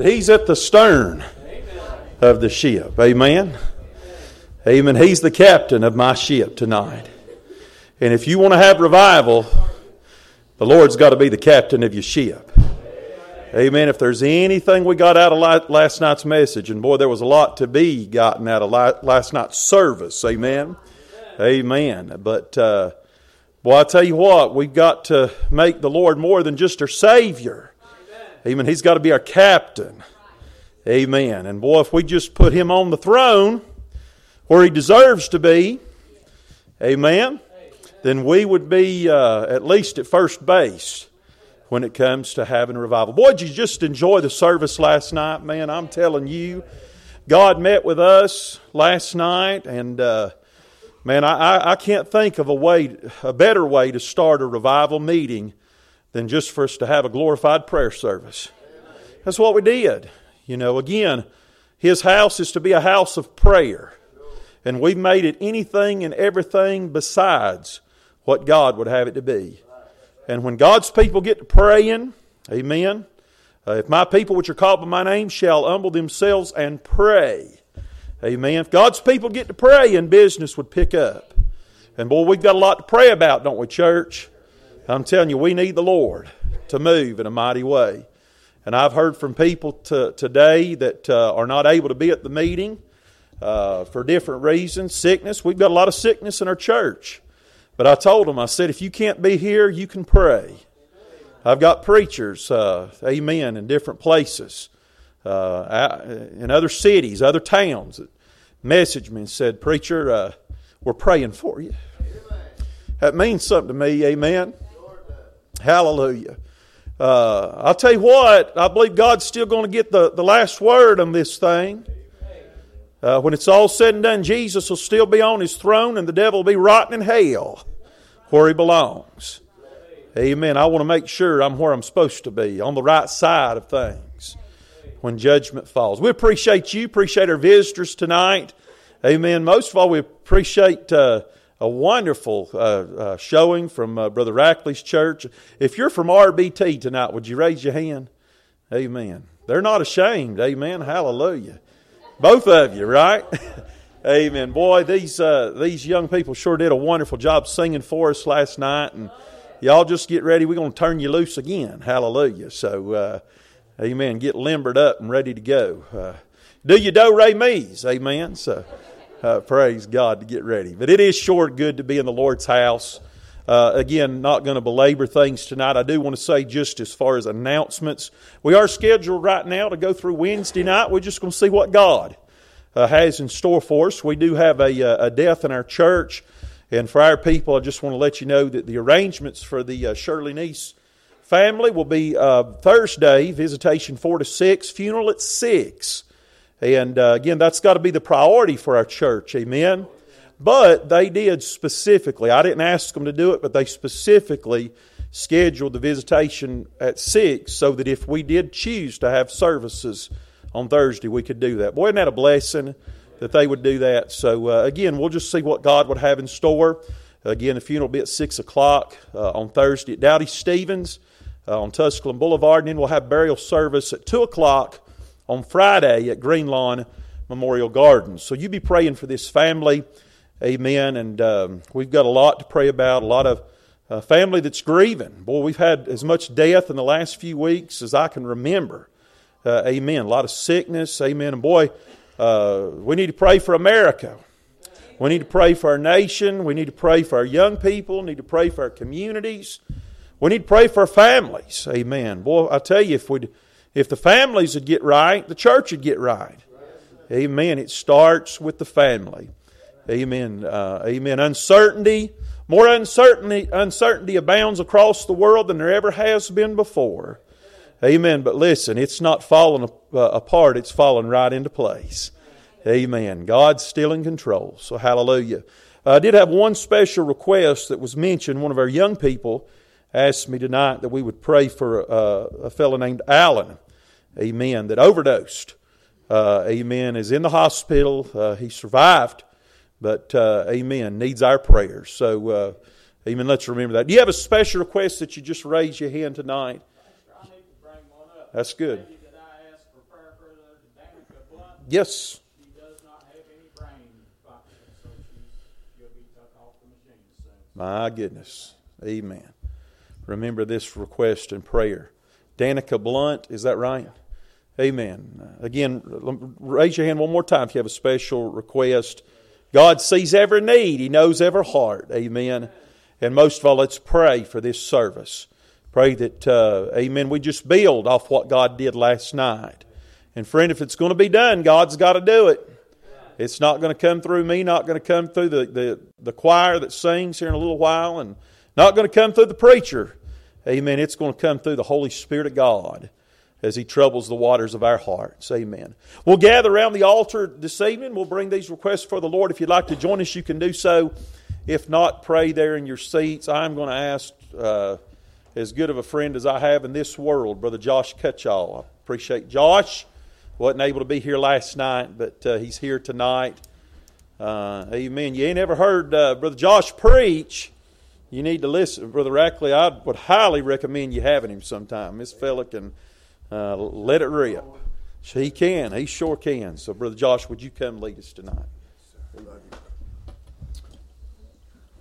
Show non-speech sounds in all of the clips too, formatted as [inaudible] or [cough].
But he's at the stern of the ship. Amen. Amen. He's the captain of my ship tonight. And if you want to have revival, the Lord's got to be the captain of your ship. Amen. If there's anything we got out of last night's message, and boy, there was a lot to be gotten out of last night's service. Amen. Amen. But, uh, boy, I tell you what, we've got to make the Lord more than just our Savior. Amen. He's got to be our captain. Amen. And boy, if we just put him on the throne where he deserves to be, amen, then we would be uh, at least at first base when it comes to having a revival. Boy, did you just enjoy the service last night, man? I'm telling you, God met with us last night, and uh, man, I, I can't think of a way, a better way to start a revival meeting than just for us to have a glorified prayer service. That's what we did. You know, again, His house is to be a house of prayer. And we've made it anything and everything besides what God would have it to be. And when God's people get to praying, amen, uh, if my people which are called by my name shall humble themselves and pray, amen. If God's people get to pray, and business would pick up. And boy, we've got a lot to pray about, don't we, church? I'm telling you, we need the Lord to move in a mighty way. And I've heard from people to, today that uh, are not able to be at the meeting uh, for different reasons. Sickness. We've got a lot of sickness in our church. But I told them, I said, if you can't be here, you can pray. I've got preachers, uh, amen, in different places, uh, in other cities, other towns that messaged me and said, Preacher, uh, we're praying for you. That means something to me, amen. Hallelujah. Uh, I'll tell you what, I believe God's still going to get the, the last word on this thing. Uh, when it's all said and done, Jesus will still be on his throne and the devil will be rotting in hell where he belongs. Amen. I want to make sure I'm where I'm supposed to be, on the right side of things when judgment falls. We appreciate you, appreciate our visitors tonight. Amen. Most of all, we appreciate uh, a wonderful uh, uh, showing from uh, Brother Rackley's church. If you're from RBT tonight, would you raise your hand? Amen. They're not ashamed. Amen. Hallelujah. Both of you, right? [laughs] Amen. Boy, these uh, these young people sure did a wonderful job singing for us last night, and y'all just get ready. We're going to turn you loose again. Hallelujah. So, uh, Amen. Get limbered up and ready to go. Uh, do you do re me's? Amen. So uh, praise God to get ready. But it is sure good to be in the Lord's house. Uh, again, not going to belabor things tonight. I do want to say, just as far as announcements, we are scheduled right now to go through Wednesday night. We're just going to see what God uh, has in store for us. We do have a, uh, a, death in our church. And for our people, I just want to let you know that the arrangements for the uh, Shirley Niece family will be uh, Thursday, visitation 4 to 6, funeral at 6. And uh, again, that's got to be the priority for our church. Amen. But they did specifically, I didn't ask them to do it, but they specifically scheduled the visitation at 6 so that if we did choose to have services on Thursday, we could do that. Boy, isn't that a blessing that they would do that? So, uh, again, we'll just see what God would have in store. Again, the funeral will be at 6 o'clock uh, on Thursday at Doughty-Stevens uh, on Tusculum Boulevard. And then we'll have burial service at 2 o'clock on Friday at Green Lawn Memorial Gardens. So you be praying for this family. Amen. And um, we've got a lot to pray about, a lot of uh, family that's grieving. Boy, we've had as much death in the last few weeks as I can remember. Uh, amen. A lot of sickness. Amen. And boy, uh, we need to pray for America. We need to pray for our nation. We need to pray for our young people. We need to pray for our communities. We need to pray for our families. Amen. Boy, I tell you, if we if the families would get right, the church would get right. Amen. It starts with the family. Amen. Uh, amen. Uncertainty, more uncertainty, uncertainty abounds across the world than there ever has been before. Amen. But listen, it's not falling uh, apart, it's falling right into place. Amen. God's still in control. So, hallelujah. I did have one special request that was mentioned. One of our young people asked me tonight that we would pray for uh, a fellow named Alan, amen, that overdosed. Uh, amen, is in the hospital. Uh, he survived, but uh, amen, needs our prayers. So, uh, amen, let's remember that. Do you have a special request that you just raise your hand tonight? That's good. Yes. My goodness. Amen remember this request and prayer. Danica Blunt, is that right? Amen. Again, raise your hand one more time if you have a special request. God sees every need, He knows every heart. Amen. And most of all, let's pray for this service. Pray that, uh, amen, we just build off what God did last night. And friend, if it's going to be done, God's got to do it. It's not going to come through me, not going to come through the, the, the choir that sings here in a little while, and not going to come through the preacher. Amen. It's going to come through the Holy Spirit of God as He troubles the waters of our hearts. Amen. We'll gather around the altar this evening. We'll bring these requests for the Lord. If you'd like to join us, you can do so. If not, pray there in your seats. I'm going to ask, uh, as good of a friend as I have in this world, Brother Josh Cutchall. I appreciate Josh. Wasn't able to be here last night, but uh, he's here tonight. Uh, amen. You ain't ever heard uh, Brother Josh preach you need to listen. Brother Rackley, I would highly recommend you having him sometime. This fella can uh, let it rip. He can. He sure can. So, Brother Josh, would you come lead us tonight?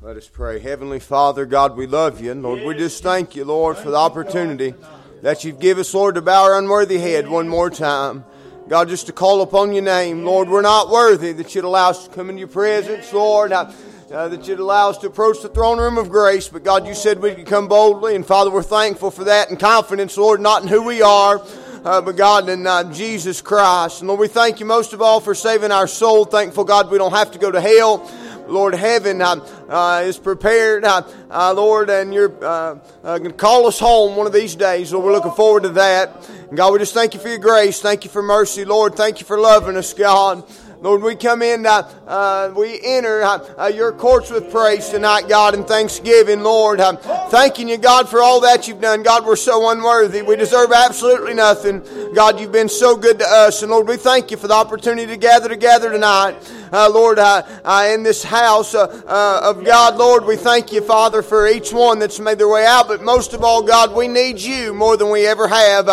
Let us pray. Heavenly Father, God, we love you. And Lord, we just thank you, Lord, for the opportunity that you've given us, Lord, to bow our unworthy head one more time. God, just to call upon your name. Lord, we're not worthy that you'd allow us to come into your presence, Lord. I, uh, that you'd allow us to approach the throne room of grace. But God, you said we could come boldly, and Father, we're thankful for that and confidence, Lord, not in who we are. Uh, but God, in uh, Jesus Christ. And Lord, we thank you most of all for saving our soul. Thankful, God, we don't have to go to hell. Lord, heaven uh, uh, is prepared, uh, uh Lord, and you're going to call us home one of these days. Lord, we're looking forward to that. And God, we just thank you for your grace. Thank you for mercy, Lord. Thank you for loving us, God. Lord, we come in, uh, uh, we enter uh, uh, your courts with praise tonight, God, and thanksgiving, Lord. Uh, thanking you, God, for all that you've done. God, we're so unworthy. We deserve absolutely nothing. God, you've been so good to us. And Lord, we thank you for the opportunity to gather together tonight. Uh, Lord, uh, uh, in this house uh, uh, of God, Lord, we thank you, Father, for each one that's made their way out. But most of all, God, we need you more than we ever have.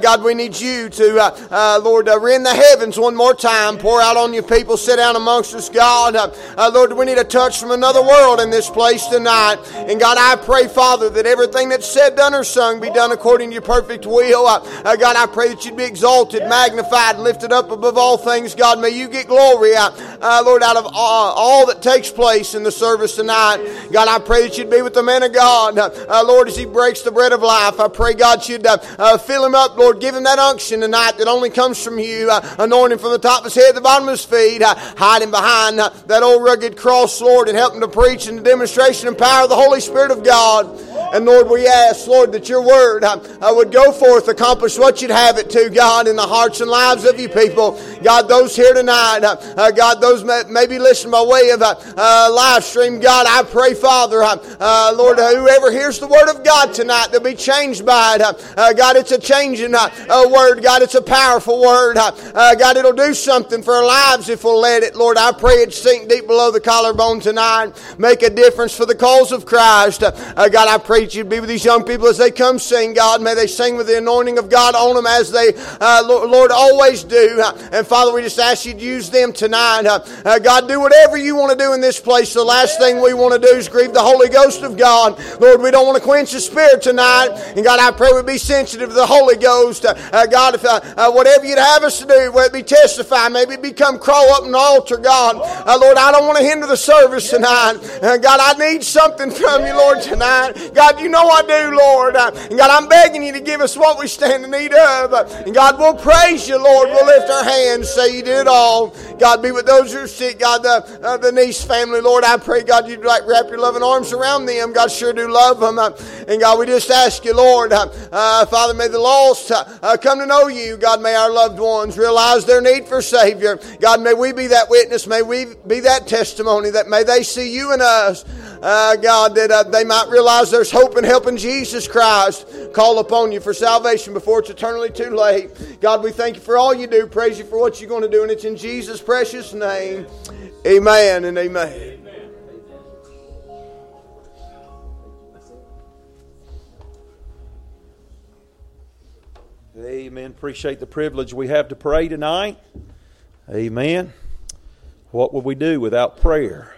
God, we need you to, Lord, rend the heavens one more time. Pour out on your people. Sit down amongst us, God. Lord, we need a touch from another world in this place tonight. And God, I pray, Father, that everything that's said, done, or sung be done according to your perfect will. Uh, God, I pray that you'd be exalted, magnified, lifted up above all things. God, may you get glory, uh, uh, Lord, out of all, all that takes place in the service tonight. God, I pray that you'd be with the man of God. Uh, Lord, as he breaks the bread of life, I pray, God, you'd uh, uh, fill him up, Lord. Give him that unction tonight that only comes from you. Uh, anoint him from the top of his head to the bottom of his feet. Uh, hide him behind that old rugged cross, Lord, and help him to preach in the demonstration and power of the Holy Spirit of God. And Lord, we ask, Lord, that your word would go forth, accomplish what you'd have it to, God, in the hearts and lives of you people. God, those here tonight, uh, God, those may, maybe listen by way of a uh, live stream. God, I pray, Father, uh, uh, Lord, whoever hears the word of God tonight, they'll be changed by it. Uh, uh, God, it's a changing uh, word. God, it's a powerful word. Uh, God, it'll do something for our lives if we'll let it. Lord, I pray it sink deep below the collarbone tonight. Make a difference for the cause of Christ. God, I pray that you'd be with these young people as they come sing, God. May they sing with the anointing of God on them as they, Lord, always do. And Father, we just ask you to use them tonight. Uh, uh, God, do whatever you want to do in this place. The last thing we want to do is grieve the Holy Ghost of God. Lord, we don't want to quench the Spirit tonight. And God, I pray we be sensitive to the Holy Ghost. Uh, uh, God, if uh, uh, whatever you'd have us to do, whether it be testify, maybe become crawl up an altar, God. Lord, I don't want to hinder the service tonight. God, I need something from you, Lord, tonight. God, you know I do, Lord. And God, I'm begging you to give us what we stand in need of. And God, we'll praise you, Lord. We'll lift our hands, say you did it all. God, be with those who are sick. God, the, uh, the niece family, Lord, I pray, God, you'd like wrap your loving arms around them. God, sure do love them. Uh, and God, we just ask you, Lord, uh, uh, Father, may the lost come to know you. God, may our loved ones realize their need for Savior. God, may we be that witness. May we be that testimony that may they see you in us. Uh, God, that uh, they might realize there's hope and help in Jesus Christ. Call upon you for salvation before it's eternally too late. God, we thank you for all you do. Praise you for what you're going to do. And it's in Jesus' precious name. Amen and amen. Amen. Appreciate the privilege we have to pray tonight. Amen. What would we do without prayer?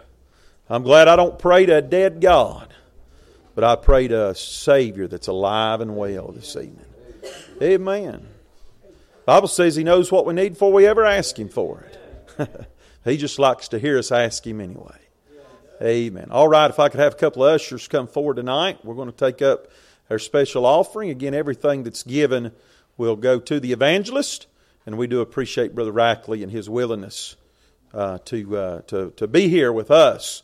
I'm glad I don't pray to a dead God, but I pray to a Savior that's alive and well this evening. Amen. Bible says He knows what we need before we ever ask Him for it. [laughs] he just likes to hear us ask Him anyway. Amen. All right, if I could have a couple of ushers come forward tonight, we're going to take up our special offering. Again, everything that's given will go to the evangelist, and we do appreciate Brother Rackley and his willingness uh, to, uh, to, to be here with us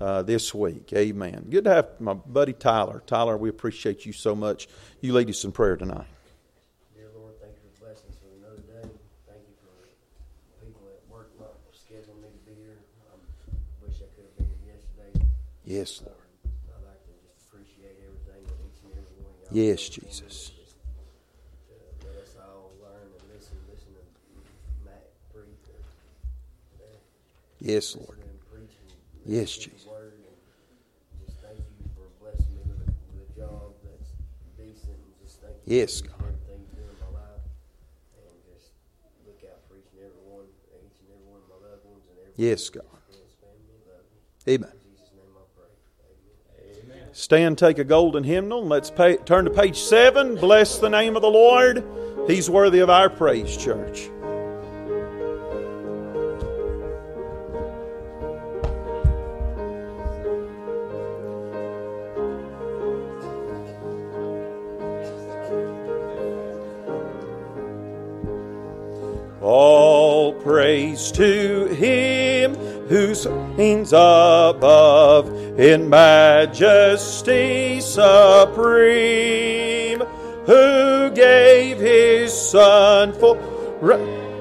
uh, this week. Amen. Good to have my buddy Tyler. Tyler, we appreciate you so much. You lead us in prayer tonight. A job that's decent and just thank you Yes, for God. everything you do in my life and just look out for each and every one, each and every one of my loved ones and every Yes, God. Love you. Amen. In Jesus' name I pray. Amen. Stand, take a golden hymnal, and let's pay, turn to page seven. Bless the name of the Lord. He's worthy of our praise, church. All praise to him who reigns above in majesty supreme, who gave his son for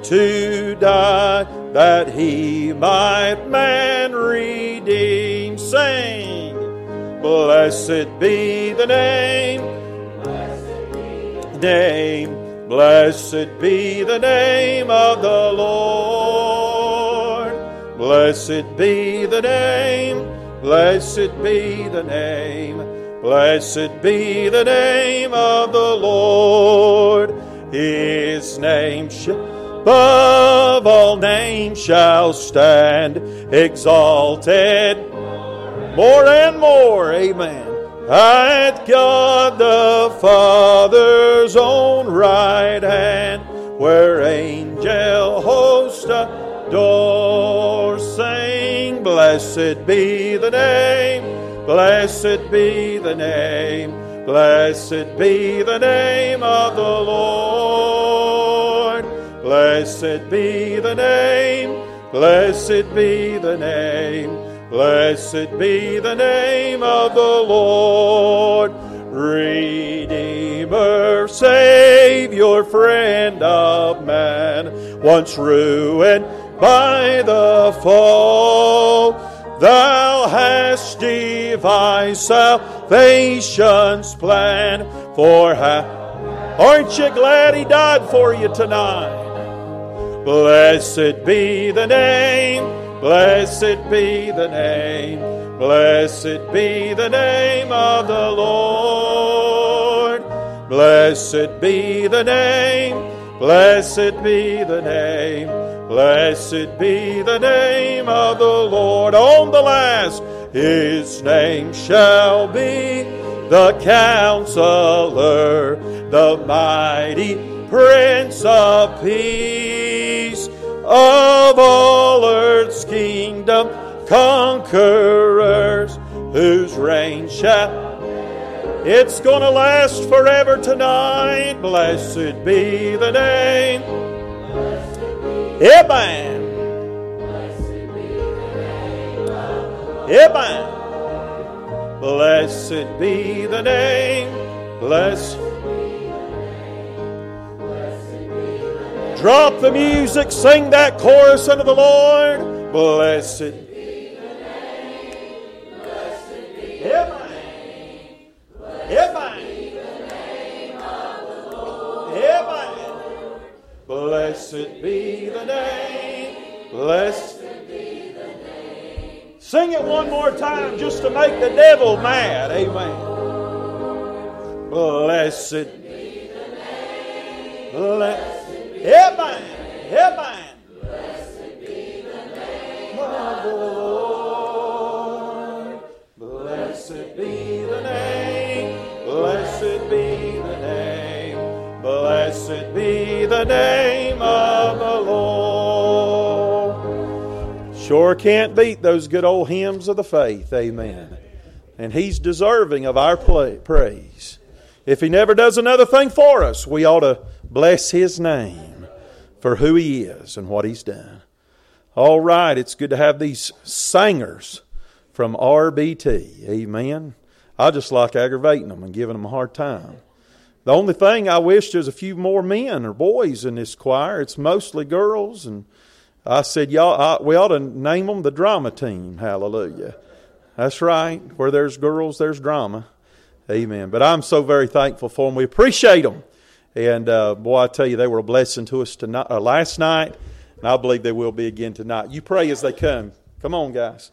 to die that he might man redeem. Sing, blessed be the name name. Blessed be the name of the Lord. Blessed be the name, blessed be the name, blessed be the name of the Lord. His name shall above all names shall stand, exalted more and more. Amen. At God the Father's own right hand, where angel hosts adore, sing, Blessed be the name, blessed be the name, blessed be the name of the Lord. Blessed be the name, blessed be the name. Blessed be the name of the Lord, Redeemer, Savior, friend of man, once ruined by the fall. Thou hast devised salvation's plan for how. Aren't you glad He died for you tonight? Blessed be the name. Blessed be the name, blessed be the name of the Lord. Blessed be the name, blessed be the name, blessed be the name of the Lord. On the last, his name shall be the counselor, the mighty Prince of Peace of all earth's kingdom, conquerors, whose reign shall. It's gonna last forever tonight. Blessed be the name. Amen. Amen. Blessed be the name. Blessed. Be the name. Drop the music, sing that chorus unto the Lord. Blessed. Amen. Amen. Amen. Blessed be the name. Blessed. Be the name. Sing it one more time just to make the devil mad. Amen. Blessed. Be the name. Blessed. Amen. Amen. Blessed be the name of the Lord. Blessed be the name. Blessed be the name. Blessed be the name of the Lord. Sure can't beat those good old hymns of the faith. Amen. And He's deserving of our praise. If He never does another thing for us, we ought to bless His name for who He is and what He's done. All right, it's good to have these singers from RBT. Amen. I just like aggravating them and giving them a hard time. The only thing I wish there's a few more men or boys in this choir. It's mostly girls, and I said, y'all, I, we ought to name them the drama team. Hallelujah. That's right. Where there's girls, there's drama. Amen. But I'm so very thankful for them. We appreciate them. And uh, boy, I tell you, they were a blessing to us tonight, uh, last night, and I believe they will be again tonight. You pray as they come. Come on, guys.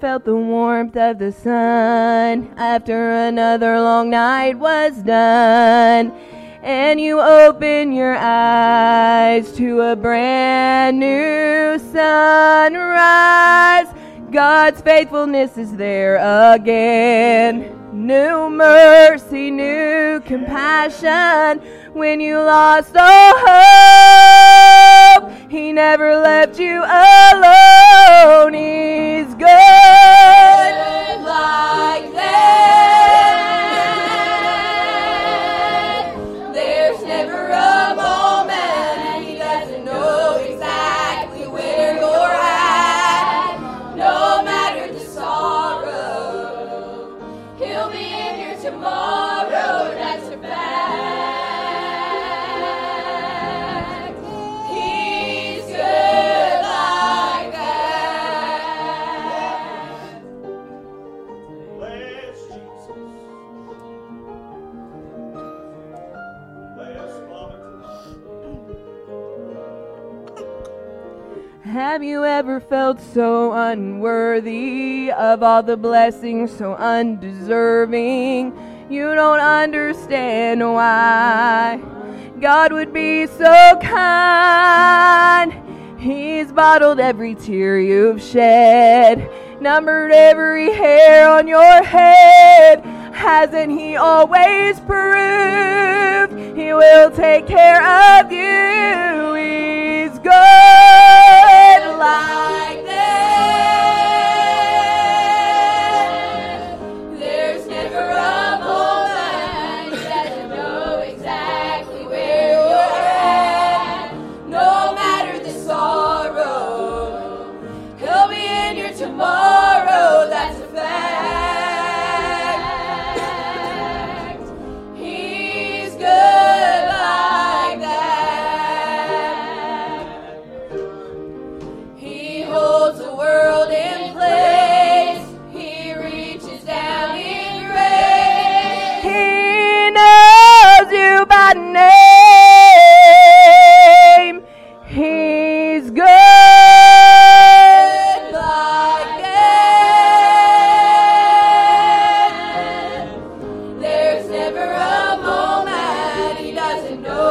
Felt the warmth of the sun after another long night was done? And you open your eyes to a brand new sunrise. God's faithfulness is there again. New mercy, new compassion. When you lost all hope, He never left you alone. He's good like that. Have you ever felt so unworthy of all the blessings, so undeserving? You don't understand why God would be so kind. He's bottled every tear you've shed, numbered every hair on your head. Hasn't He always proved He will take care of you? He's good like that. doesn't know.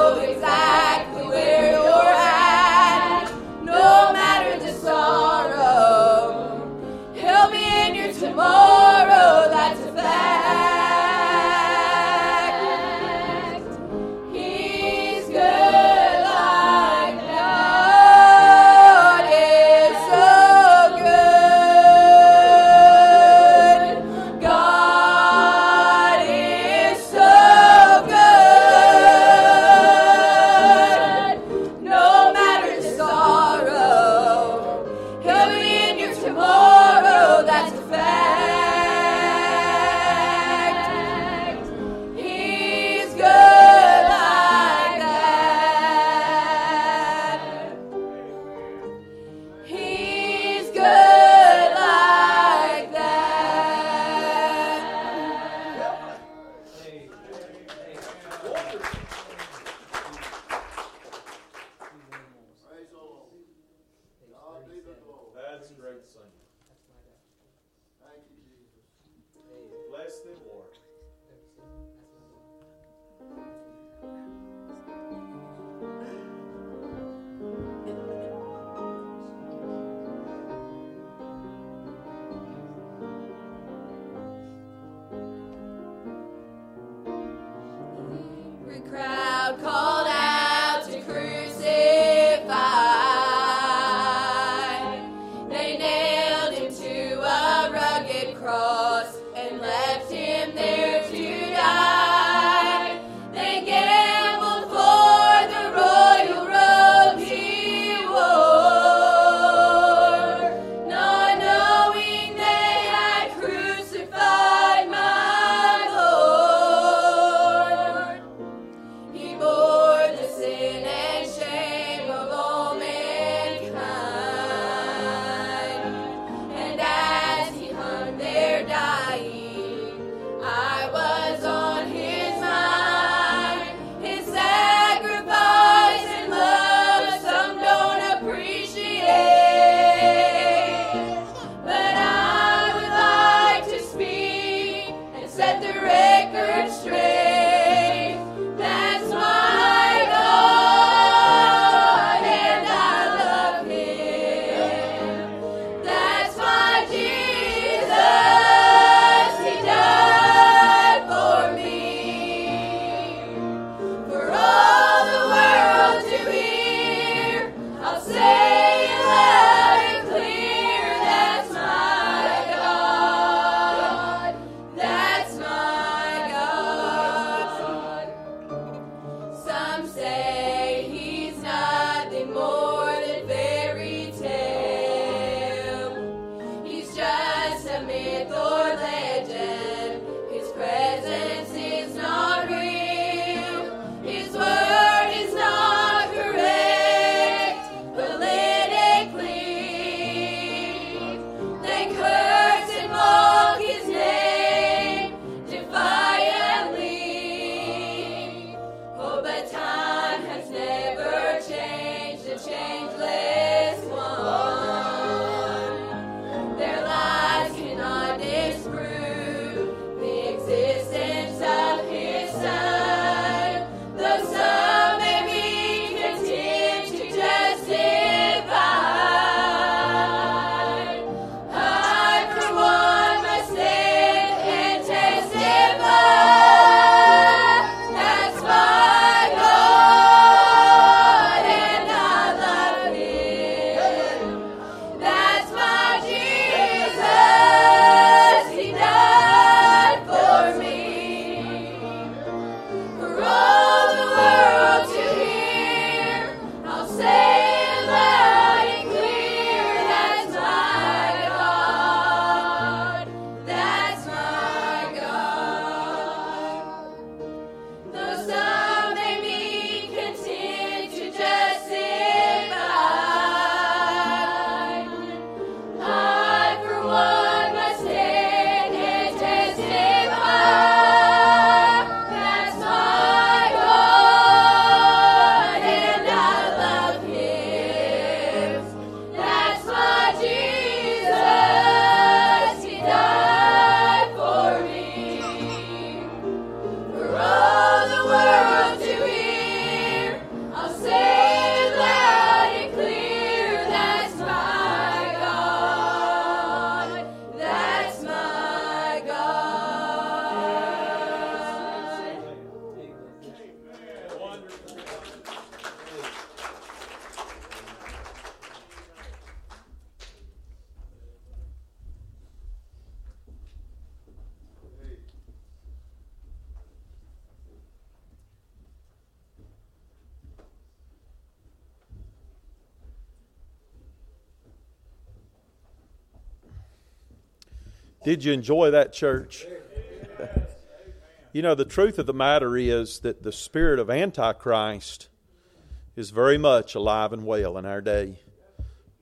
Did you enjoy that church? [laughs] you know, the truth of the matter is that the spirit of Antichrist is very much alive and well in our day,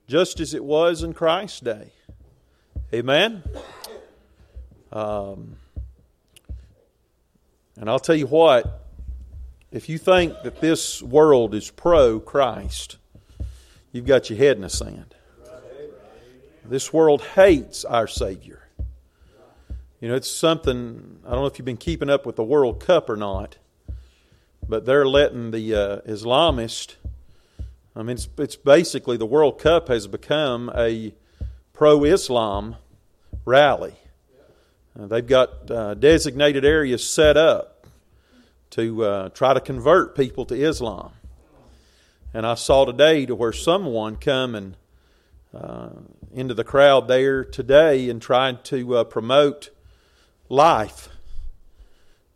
just as it was in Christ's day. Amen? Um, and I'll tell you what, if you think that this world is pro Christ, you've got your head in the sand. This world hates our Savior. You know, it's something, I don't know if you've been keeping up with the World Cup or not, but they're letting the uh, Islamist, I mean, it's, it's basically the World Cup has become a pro Islam rally. Uh, they've got uh, designated areas set up to uh, try to convert people to Islam. And I saw today to where someone come and uh, into the crowd there today and tried to uh, promote life,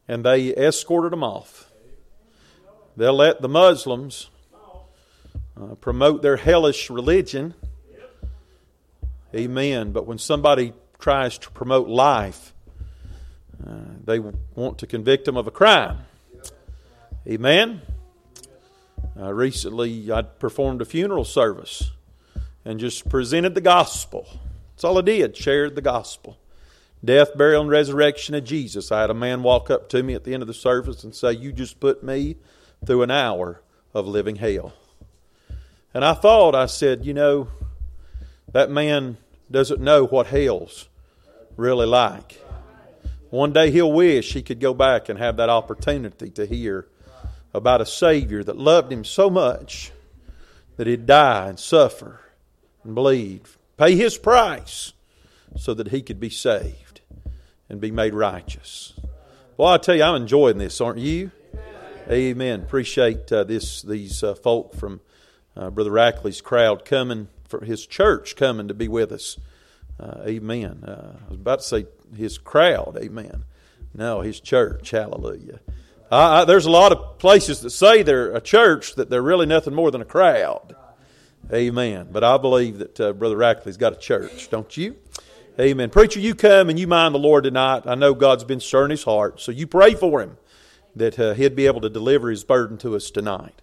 and they escorted them off. They'll let the Muslims uh, promote their hellish religion. Amen. But when somebody tries to promote life, uh, they want to convict them of a crime. Amen. Uh, recently, I performed a funeral service and just presented the gospel. That's all I did, shared the gospel. Death, burial, and resurrection of Jesus. I had a man walk up to me at the end of the service and say, You just put me through an hour of living hell. And I thought, I said, You know, that man doesn't know what hell's really like. One day he'll wish he could go back and have that opportunity to hear about a Savior that loved him so much that he'd die and suffer and bleed, pay his price so that he could be saved and be made righteous. Well, I tell you, I'm enjoying this, aren't you? Amen. Appreciate uh, this these uh, folk from uh, Brother Rackley's crowd coming for his church coming to be with us. Uh, amen. Uh, I was about to say his crowd. Amen. No, his church. Hallelujah. I, there's a lot of places that say they're a church that they're really nothing more than a crowd. Amen. But I believe that uh, Brother Rackley's got a church, don't you? Amen. Preacher, you come and you mind the Lord tonight. I know God's been stirring his heart, so you pray for him that uh, he'd be able to deliver his burden to us tonight.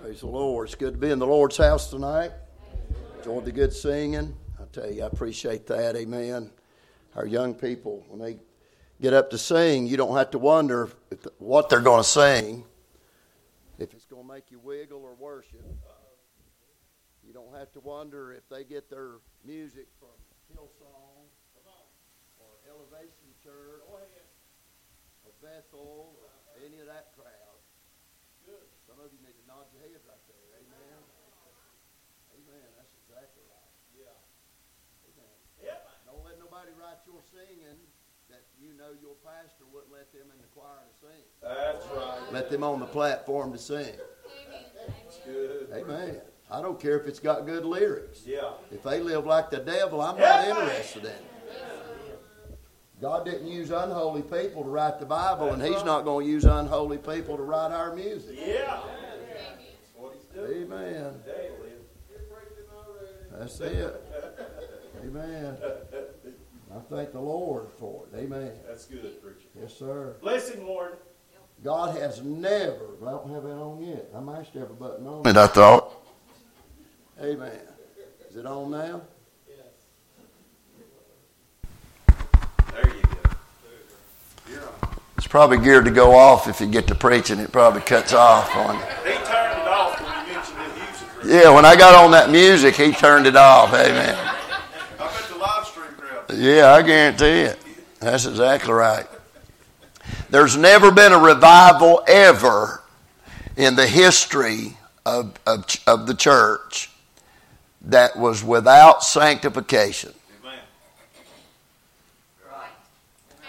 Praise the Lord. It's good to be in the Lord's house tonight. Enjoyed the good singing. I tell you, I appreciate that. Amen. Our young people, when they get up to sing, you don't have to wonder if, what they're going to sing. If it's going to make you wiggle or worship, you don't have to wonder if they get their music from Hillsong or Elevation Church or Bethel or any of that crowd. Some of you need to nod your head right there. Amen. Amen. That's exactly right. Yeah. Amen. Don't let nobody write your singing that you know your pastor wouldn't let them in the choir to sing. That's right. Let them on the platform to sing. Amen. I don't care if it's got good lyrics. Yeah. If they live like the devil, I'm not interested in it. God didn't use unholy people to write the Bible, and He's not going to use unholy people to write our music. Yeah. Amen. That's it. Amen. [laughs] I thank the Lord for it. Amen. That's good, preacher. Yes, sir. Bless him, Lord. God has never, I don't have that on yet. I might have a button on it, I thought. Amen. Is it on now? Yes. There you go. It's probably geared to go off if you get to preaching. It probably cuts off on you. He turned it off when you mentioned the music. Yeah, when I got on that music, he turned it off. Amen. I bet the live stream crowd. Yeah, I guarantee it. That's exactly right. There's never been a revival ever in the history of, of, of the church that was without sanctification.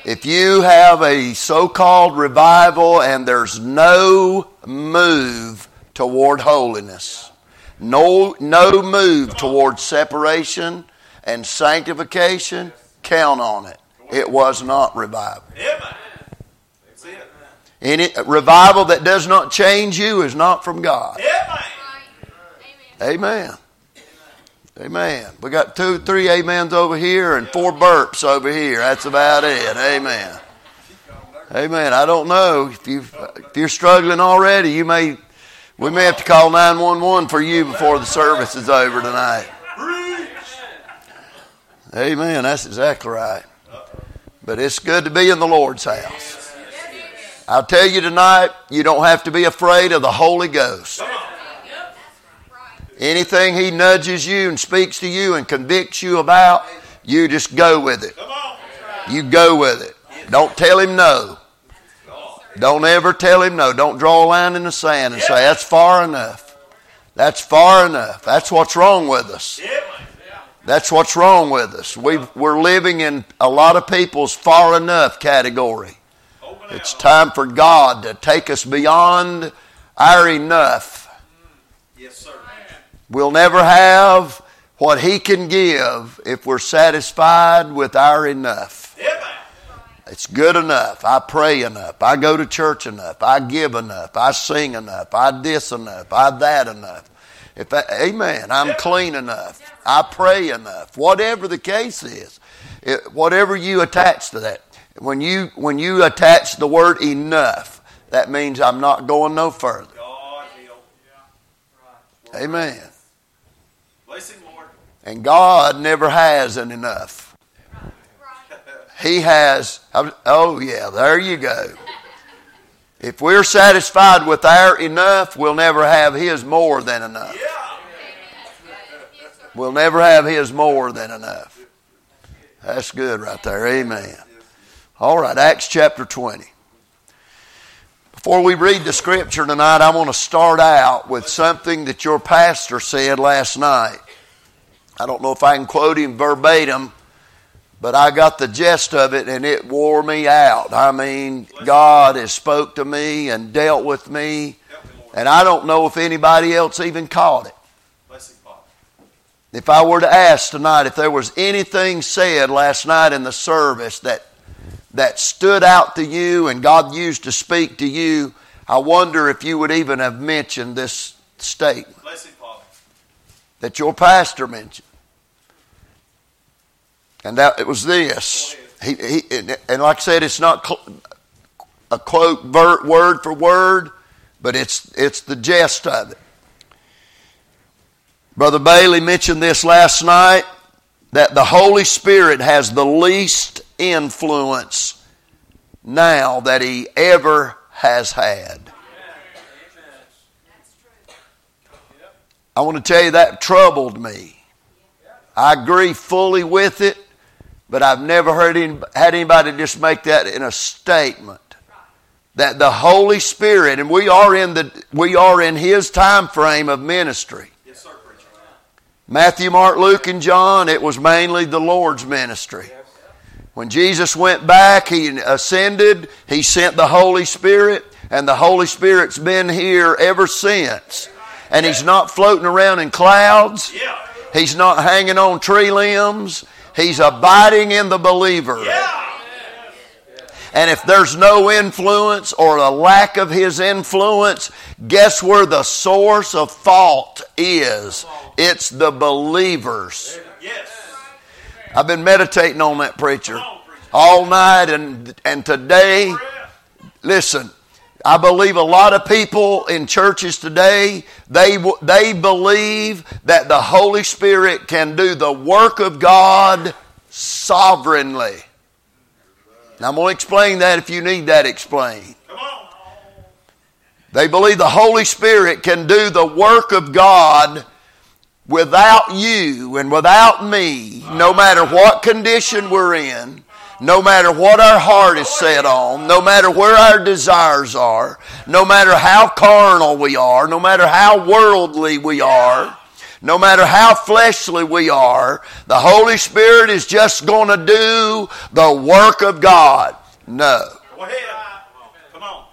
If you have a so called revival and there's no move toward holiness, no, no move toward separation and sanctification, count on it. It was not revival. Any revival that does not change you is not from God. Amen. Amen. We got two, three amens over here and four burps over here. That's about it. Amen. Amen. I don't know if you if you're struggling already. You may we may have to call nine one one for you before the service is over tonight. Amen. That's exactly right. But it's good to be in the Lord's house. I'll tell you tonight, you don't have to be afraid of the Holy Ghost. Anything He nudges you and speaks to you and convicts you about, you just go with it. You go with it. Don't tell Him no. Don't ever tell Him no. Don't draw a line in the sand and say, that's far enough. That's far enough. That's what's wrong with us. That's what's wrong with us. we we're living in a lot of people's far enough category. It's time for God to take us beyond our enough. Yes, sir. We'll never have what He can give if we're satisfied with our enough. It's good enough. I pray enough. I go to church enough. I give enough. I sing enough. I this enough. I that enough. If I, amen, I'm clean enough. I pray enough. Whatever the case is, it, whatever you attach to that. When you when you attach the word enough, that means I'm not going no further. Amen. And God never has an enough. He has, oh yeah, there you go. If we're satisfied with our enough, we'll never have His more than enough. We'll never have His more than enough. That's good right there. Amen. All right, Acts chapter 20. Before we read the scripture tonight, I want to start out with something that your pastor said last night. I don't know if I can quote him verbatim, but I got the gist of it and it wore me out. I mean, God has spoke to me and dealt with me, and I don't know if anybody else even caught it. If I were to ask tonight if there was anything said last night in the service that that stood out to you and God used to speak to you, I wonder if you would even have mentioned this statement that your pastor mentioned. And that it was this. He, he, and, like I said, it's not a quote word for word, but it's, it's the gist of it. Brother Bailey mentioned this last night that the Holy Spirit has the least influence now that he ever has had. I want to tell you that troubled me. I agree fully with it, but I've never heard any, had anybody just make that in a statement that the Holy Spirit, and we are in the we are in His time frame of ministry. Yes, sir, preacher. Matthew, Mark, Luke, and John, it was mainly the Lord's ministry. When Jesus went back, He ascended, He sent the Holy Spirit, and the Holy Spirit's been here ever since. And He's not floating around in clouds. He's not hanging on tree limbs, He's abiding in the believer. Yeah. And if there's no influence or a lack of his influence, guess where the source of fault is? It's the believers. Yes. I've been meditating on that preacher all night and, and today. Listen, I believe a lot of people in churches today, they, they believe that the Holy Spirit can do the work of God sovereignly. Now, I'm going to explain that if you need that explained. Come on. They believe the Holy Spirit can do the work of God without you and without me, no matter what condition we're in, no matter what our heart is set on, no matter where our desires are, no matter how carnal we are, no matter how worldly we are, no matter how fleshly we are, the Holy Spirit is just going to do the work of God. No. Come on.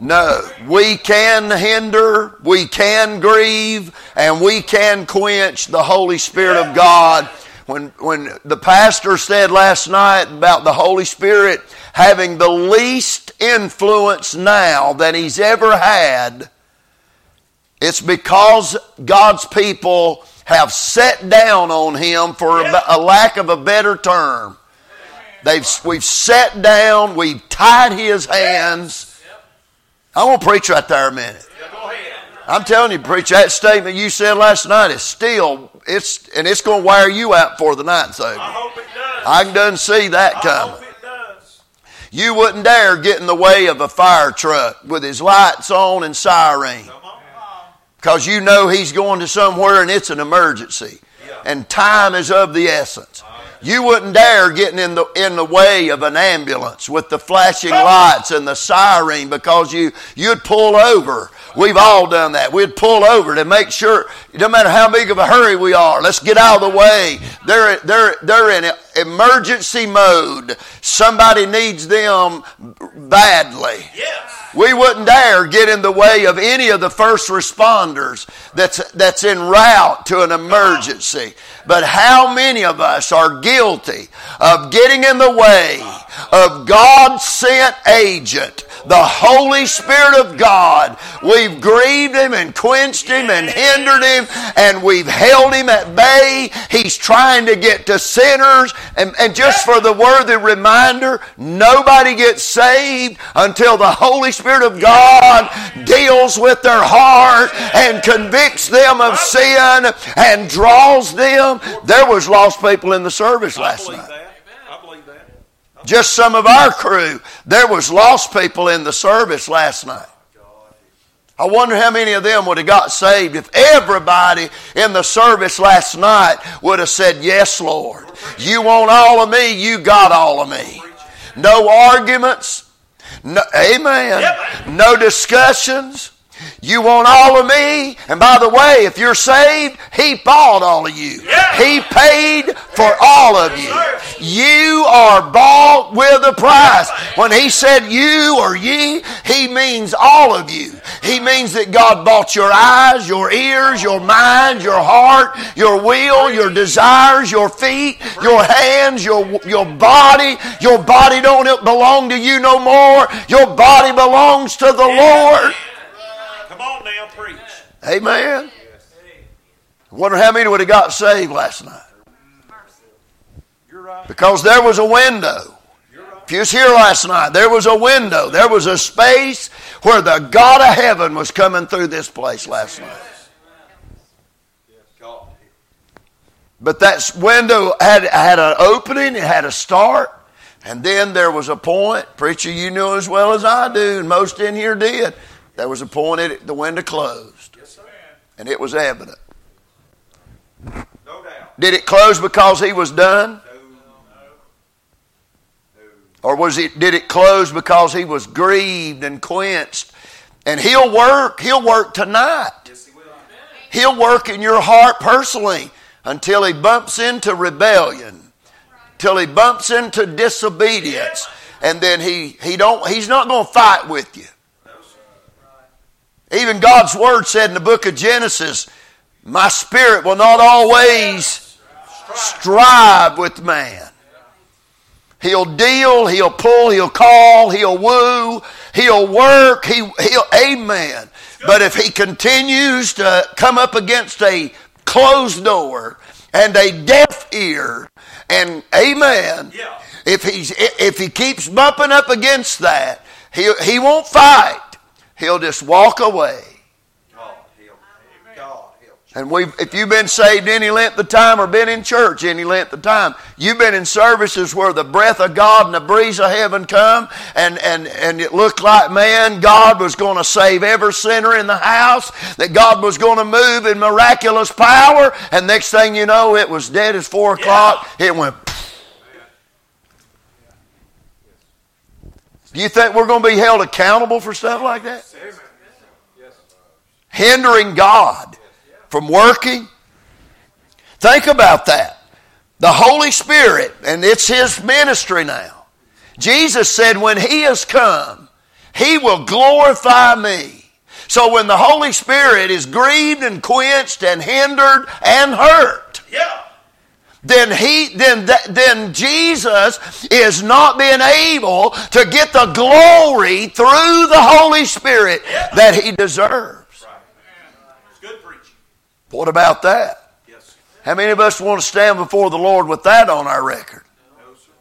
No, we can hinder, we can grieve, and we can quench the Holy Spirit of God when, when the pastor said last night about the Holy Spirit having the least influence now that he's ever had, it's because God's people have set down on him for a, a lack of a better term. They've, we've sat down, we've tied his hands. I want to preach right there a minute. I'm telling you, preach that statement you said last night is still it's and it's going to wear you out for the night. So I hope it does. I can done see that I coming. hope it does. You wouldn't dare get in the way of a fire truck with his lights on and siren. Because you know he's going to somewhere and it's an emergency. And time is of the essence. You wouldn't dare getting in the in the way of an ambulance with the flashing lights and the siren because you you'd pull over. We've all done that. We'd pull over to make sure. no matter how big of a hurry we are. Let's get out of the way. They're they're they're in emergency mode. Somebody needs them badly. Yes. We wouldn't dare get in the way of any of the first responders that's, that's en route to an emergency. But how many of us are guilty of getting in the way of God sent agent, the Holy Spirit of God? We've grieved him and quenched him and hindered him and we've held him at bay. He's trying to get to sinners. And, and just for the worthy reminder, nobody gets saved until the Holy Spirit of God deals with their heart and convicts them of sin and draws them. There was lost people in the service last night. that. I believe that. Just some of our crew. There was lost people in the service last night. I wonder how many of them would have got saved if everybody in the service last night would have said, Yes, Lord. You want all of me, you got all of me. No arguments. No, amen. No discussions. You want all of me. And by the way, if you're saved, He bought all of you. He paid for all of you. You are bought with a price. When He said you or ye, He means all of you. He means that God bought your eyes, your ears, your mind, your heart, your will, your desires, your feet, your hands, your, your body. Your body don't belong to you no more. Your body belongs to the Lord. Come on now, preach. Amen. I wonder how many would have got saved last night. Because there was a window. If you was here last night, there was a window. There was a space where the God of heaven was coming through this place last night. But that window had, had an opening, it had a start, and then there was a point. Preacher, you knew as well as I do, and most in here did. There was a point it, the window closed, Yes, sir. and it was evident. No doubt. Did it close because he was done? No. Or was it did it close because he was grieved and quenched? And he'll work, he'll work tonight. Yes, he will. He'll work in your heart personally until he bumps into rebellion, till he bumps into disobedience, and then he he don't he's not going to fight with you. Even God's word said in the book of Genesis, "My spirit will not always strive with man." He'll deal, he'll pull, he'll call, he'll woo, he'll work, he, he'll, amen. But if he continues to come up against a closed door and a deaf ear, and amen, Yeah. if he's if he keeps bumping up against that, he he won't fight. He'll just walk away. God help. God help. And we if you've been saved any length of time or been in church any length of time, you've been in services where the breath of God and the breeze of heaven come and, and, and it looked like, man, God was going to save every sinner in the house, that God was going to move in miraculous power, and next thing you know, it was dead as four o'clock. It went. Do you think we're going to be held accountable for stuff like that? Hindering God from working? Think about that. The Holy Spirit, and it's His ministry now. Jesus said, when He has come, He will glorify me. So when the Holy Spirit is grieved and quenched and hindered and hurt, Yeah. Then he then then Jesus is not being able to get the glory through the Holy Spirit that he deserves. It's good preaching. What about that? Yes. How many of us want to stand before the Lord with that on our record? No, sir.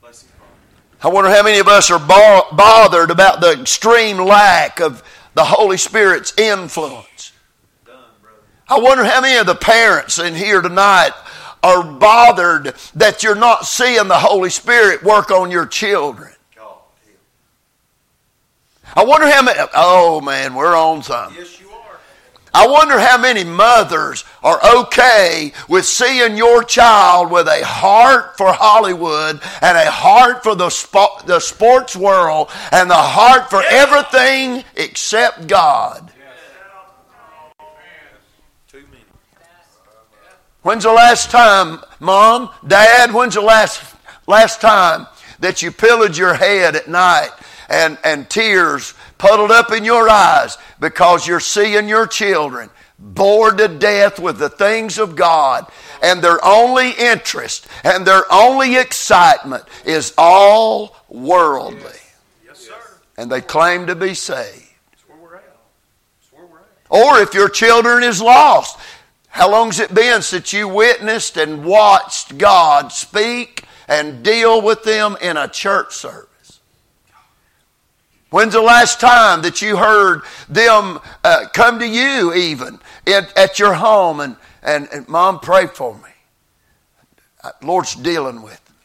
Bless him, Father. I wonder how many of us are bo- bothered about the extreme lack of the Holy Spirit's influence. I wonder how many of the parents in here tonight are bothered that you're not seeing the Holy Spirit work on your children. I wonder how many, oh man, we're on something. Yes, you are. I wonder how many mothers are okay with seeing your child with a heart for Hollywood and a heart for the, the sports world and the heart for everything except God. When's the last time, mom, dad, when's the last, last time that you pillowed your head at night and, and tears puddled up in your eyes because you're seeing your children bored to death with the things of God and their only interest and their only excitement is all worldly. Yes, sir. And they claim to be saved. That's where we're at. That's where we're at. Or if your children is lost, how long's it been since you witnessed and watched God speak and deal with them in a church service? When's the last time that you heard them uh, come to you even at, at your home and, and, and, Mom, pray for me? Uh, Lord's dealing with them.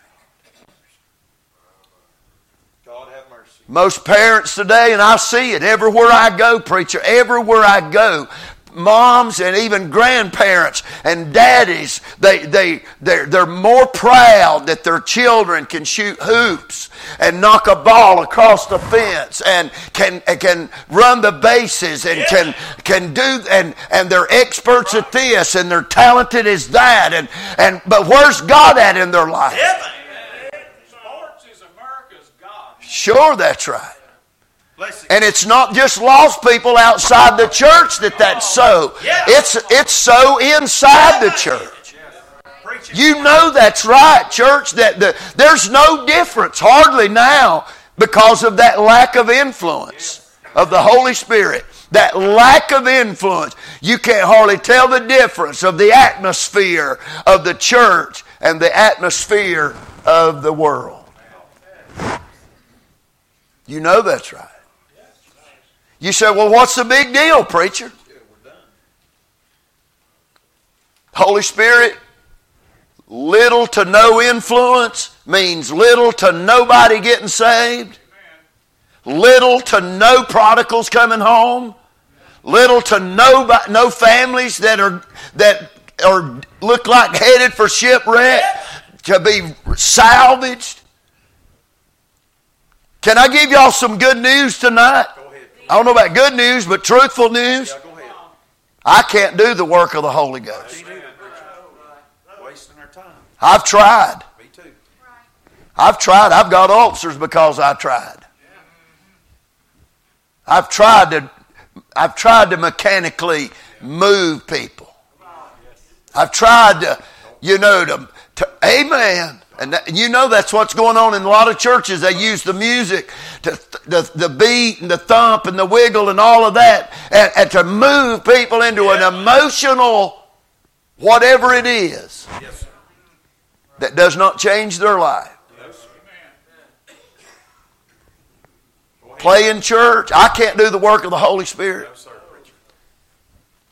God have mercy. Most parents today, and I see it everywhere I go, preacher, everywhere I go, moms and even grandparents and daddies, they, they, they're, they're more proud that their children can shoot hoops and knock a ball across the fence and can, can run the bases and can, can do, and, and they're experts at this and they're talented as that. And, and, but where's God at in their life? Sports is America's God. Sure, that's right. And it's not just lost people outside the church that that's so. It's, it's so inside the church. You know that's right, church, that the, there's no difference hardly now because of that lack of influence of the Holy Spirit. That lack of influence. You can't hardly tell the difference of the atmosphere of the church and the atmosphere of the world. You know that's right. You say, well, what's the big deal, preacher? Holy Spirit, little to no influence means little to nobody getting saved, little to no prodigals coming home, little to no, no families that are, that are, look like headed for shipwreck to be salvaged. Can I give y'all some good news tonight? I don't know about good news, but truthful news. Yeah, go ahead. I can't do the work of the Holy Ghost. Me neither, preacher. Wasting our time. I've tried. Me too. I've tried. I've got ulcers because I tried. I've tried to I've tried to mechanically move people. I've tried to, you know, to, to amen. And that, you know that's what's going on in a lot of churches. They use the music, to, the, the beat and the thump and the wiggle and all of that, and, and to move people into an emotional whatever it is Yes, that does not change their life. Yes. Play in church. I can't do the work of the Holy Spirit. No, sir, preacher.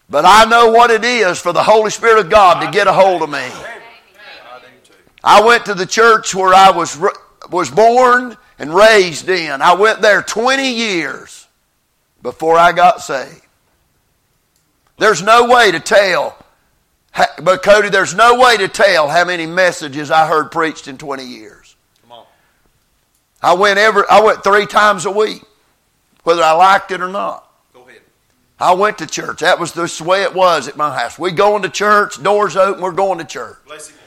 But I know what it is for the Holy Spirit of God to get a hold of me. I do too. I went to the church where I was was born and raised in. I went there 20 years before I got saved. There's no way to tell, but Cody, there's no way to tell how many messages I heard preached in 20 years. Come on. I went every, I went three times a week, whether I liked it or not. Go ahead. I went to church. That was the way it was at my house. We going to church, doors open, we're going to church. Bless him, Lord.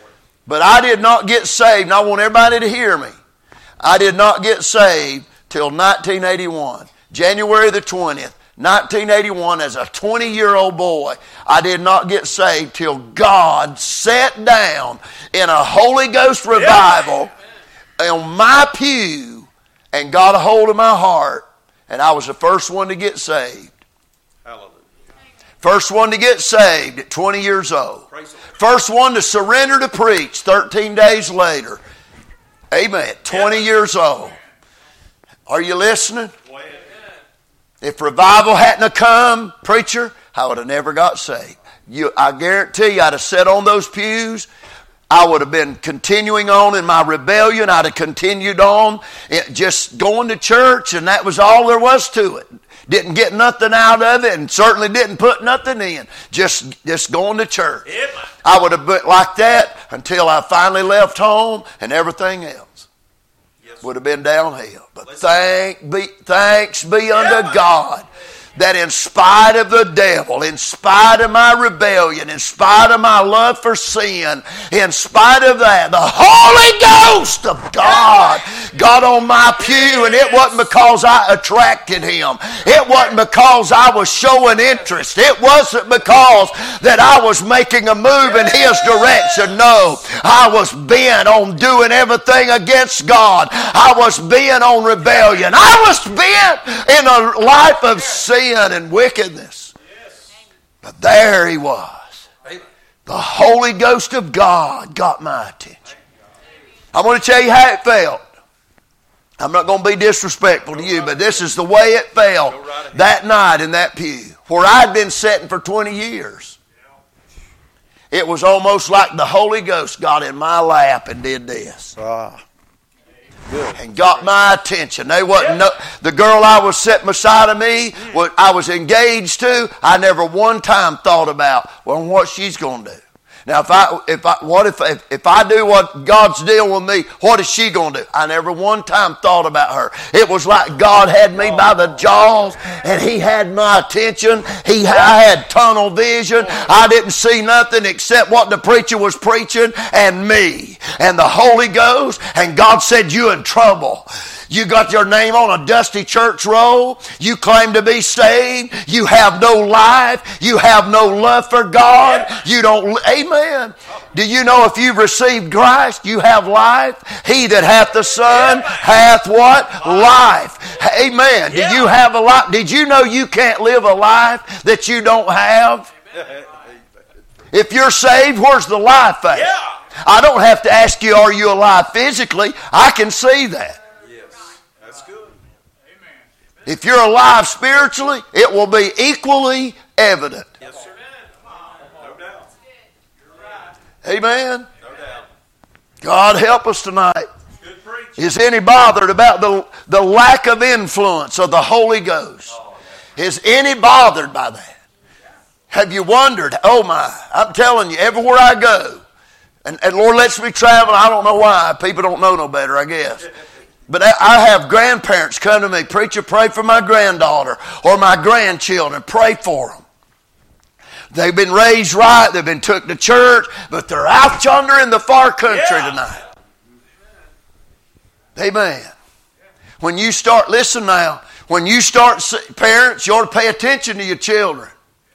But I did not get saved, and I want everybody to hear me. I did not get saved till 1981, January the 20th, 1981, as a 20 year old boy, I did not get saved till God sat down in a Holy Ghost revival on my pew and got a hold of my heart, and I was the first one to get saved. First one to get saved at 20 years old. Praise the Lord. First one to surrender to preach 13 days later. Amen. 20 years old. Are you listening? If revival hadn't come, preacher, I would have never got saved. You, I guarantee you, I'd have sat on those pews. I would have been continuing on in my rebellion. I'd have continued on just going to church, and that was all there was to it. Didn't get nothing out of it, and certainly didn't put nothing in. Just, just going to church. Amen. I would have been like that until I finally left home, and everything else Yes, would have been downhill. But thank be, thanks be unto God that in spite of the devil, in spite of my rebellion, in spite of my love for sin, in spite of that, the Holy Ghost of God got on my pew, and it wasn't because I attracted him. It wasn't because I was showing interest. It wasn't because that I was making a move in his direction. No, I was bent on doing everything against God. I was bent on rebellion. I was bent in a life of sin and wickedness. But there he was. The Holy Ghost of God got my attention. I'm going to tell you how it felt. I'm not going to be disrespectful to you, but this is the way it felt that night in that pew where I'd been sitting for 20 years. It was almost like the Holy Ghost got in my lap and did this. Ah. And got my attention. They wasn't no, the girl I was sitting beside of me, mm. what I was engaged to. I never one time thought about well what she's going to do. Now, if I, if I, what if, if, if I do what God's dealing with me, what is she going to do? I never one time thought about her. It was like God had me by the jaws and He had my attention. He, I had tunnel vision. I didn't see nothing except what the preacher was preaching and me and the Holy Ghost. And God said, you in trouble. You got your name on a dusty church roll. You claim to be saved. You have no life. You have no love for God. You don't, amen. Do you know if you've received Christ, you have life? He that hath the Son hath what? Life. Amen. Do you have a life? Did you know you can't live a life that you don't have? If you're saved, where's the life at? I don't have to ask you, are you alive physically? I can see that. Yes. That's good. If you're alive spiritually, it will be equally evident. Yes, sir. No doubt. Amen. No doubt. God help us tonight. Good. Is any bothered about the, the lack of influence of the Holy Ghost? Oh, Is any bothered by that? Have you wondered? Oh my, I'm telling you, everywhere I go, and, and Lord lets me travel, I don't know why. People don't know no better, I guess. But I have grandparents come to me, preacher, pray for my granddaughter or my grandchildren, pray for them. They've been raised right, they've been took to church, but they're out yonder in the far country Yeah. tonight. Amen. When you start, listen now, when you start, parents, you ought to pay attention to your children.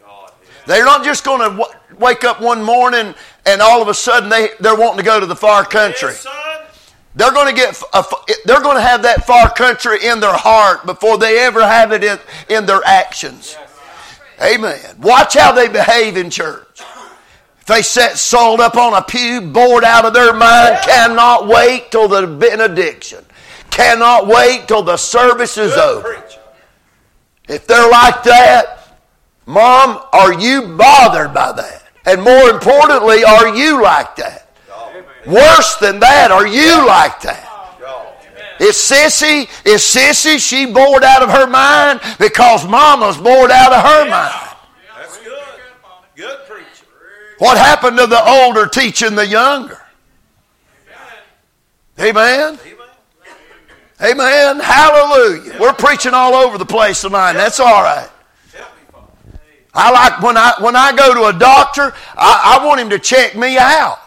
God. They're not just going to w- wake up one morning and all of a sudden they, they're wanting to go to the far country. Yes. They're going to get, a they're going to have that far country in their heart before they ever have it in, in their actions. Amen. Watch how they behave in church. If they sit sold up on a pew, bored out of their mind, cannot wait till the benediction, cannot wait till the service is Good over. If they're like that, Mom, are you bothered by that? And more importantly, are you like that? Worse than that, are you like that? God. Sissy, is Sissy, she bored out of her mind because Mama's bored out of her mind? That's good. Good preaching. What happened to the older teaching the younger? Amen. Amen. Hallelujah. We're preaching all over the place tonight. That's all right. Help me, Father. I like when I when I go to a doctor, I, I want him to check me out.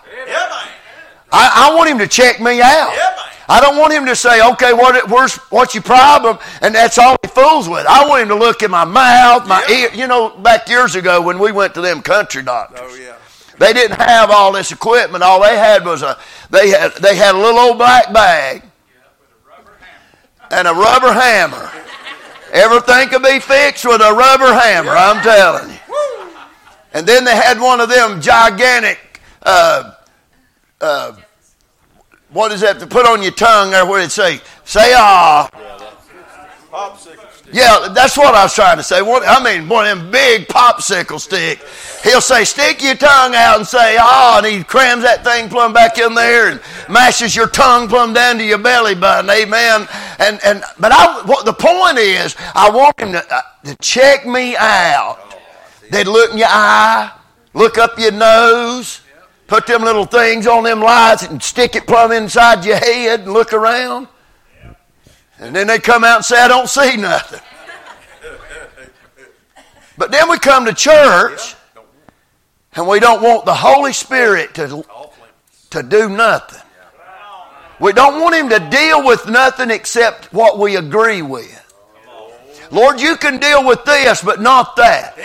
I, I want him to check me out. Yeah. I don't want him to say, okay, what, where's, what's your problem? And that's all he fools with. I want him to look in my mouth, my ear. You know, back years ago when we went to them country doctors. Oh, yeah. They didn't have all this equipment. All they had was a they had they had a little old black bag and a rubber hammer. Everything could be fixed with a rubber hammer. I'm telling you. And then they had one of them gigantic. Uh, uh, what is that to put on your tongue there? Where it say say ah? Yeah, that's what I was trying to say. One, I mean, one of them big popsicle stick. He'll say, stick your tongue out and say, ah, and he crams that thing plumb back in there and mashes your tongue plumb down to your belly button. Amen. And and but I, what the point is, I want him to, uh, to check me out. They'd look in your eye, look up your nose, put them little things on them lights and stick it plumb inside your head and look around. And then they come out and say, I don't see nothing. But then we come to church and we don't want the Holy Spirit to, to do nothing. We don't want Him to deal with nothing except what we agree with. Lord, you can deal with this, but not that.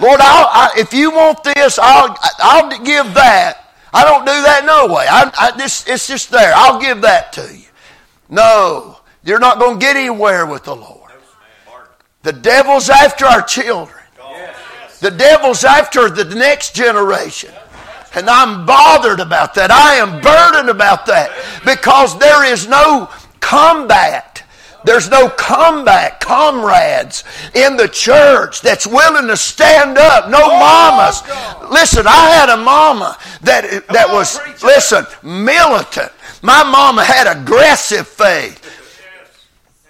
Lord, I'll, I, if you want this, I'll, I'll give that. I don't do that no way. I, I, this, it's just there. I'll give that to you. No, you're not going to get anywhere with the Lord. The devil's after our children. The devil's after the next generation. And I'm bothered about that. I am burdened about that because there is no combat. There's no combat comrades in the church that's willing to stand up. No mamas. Listen, I had a mama that that was listen militant. My mama had aggressive faith.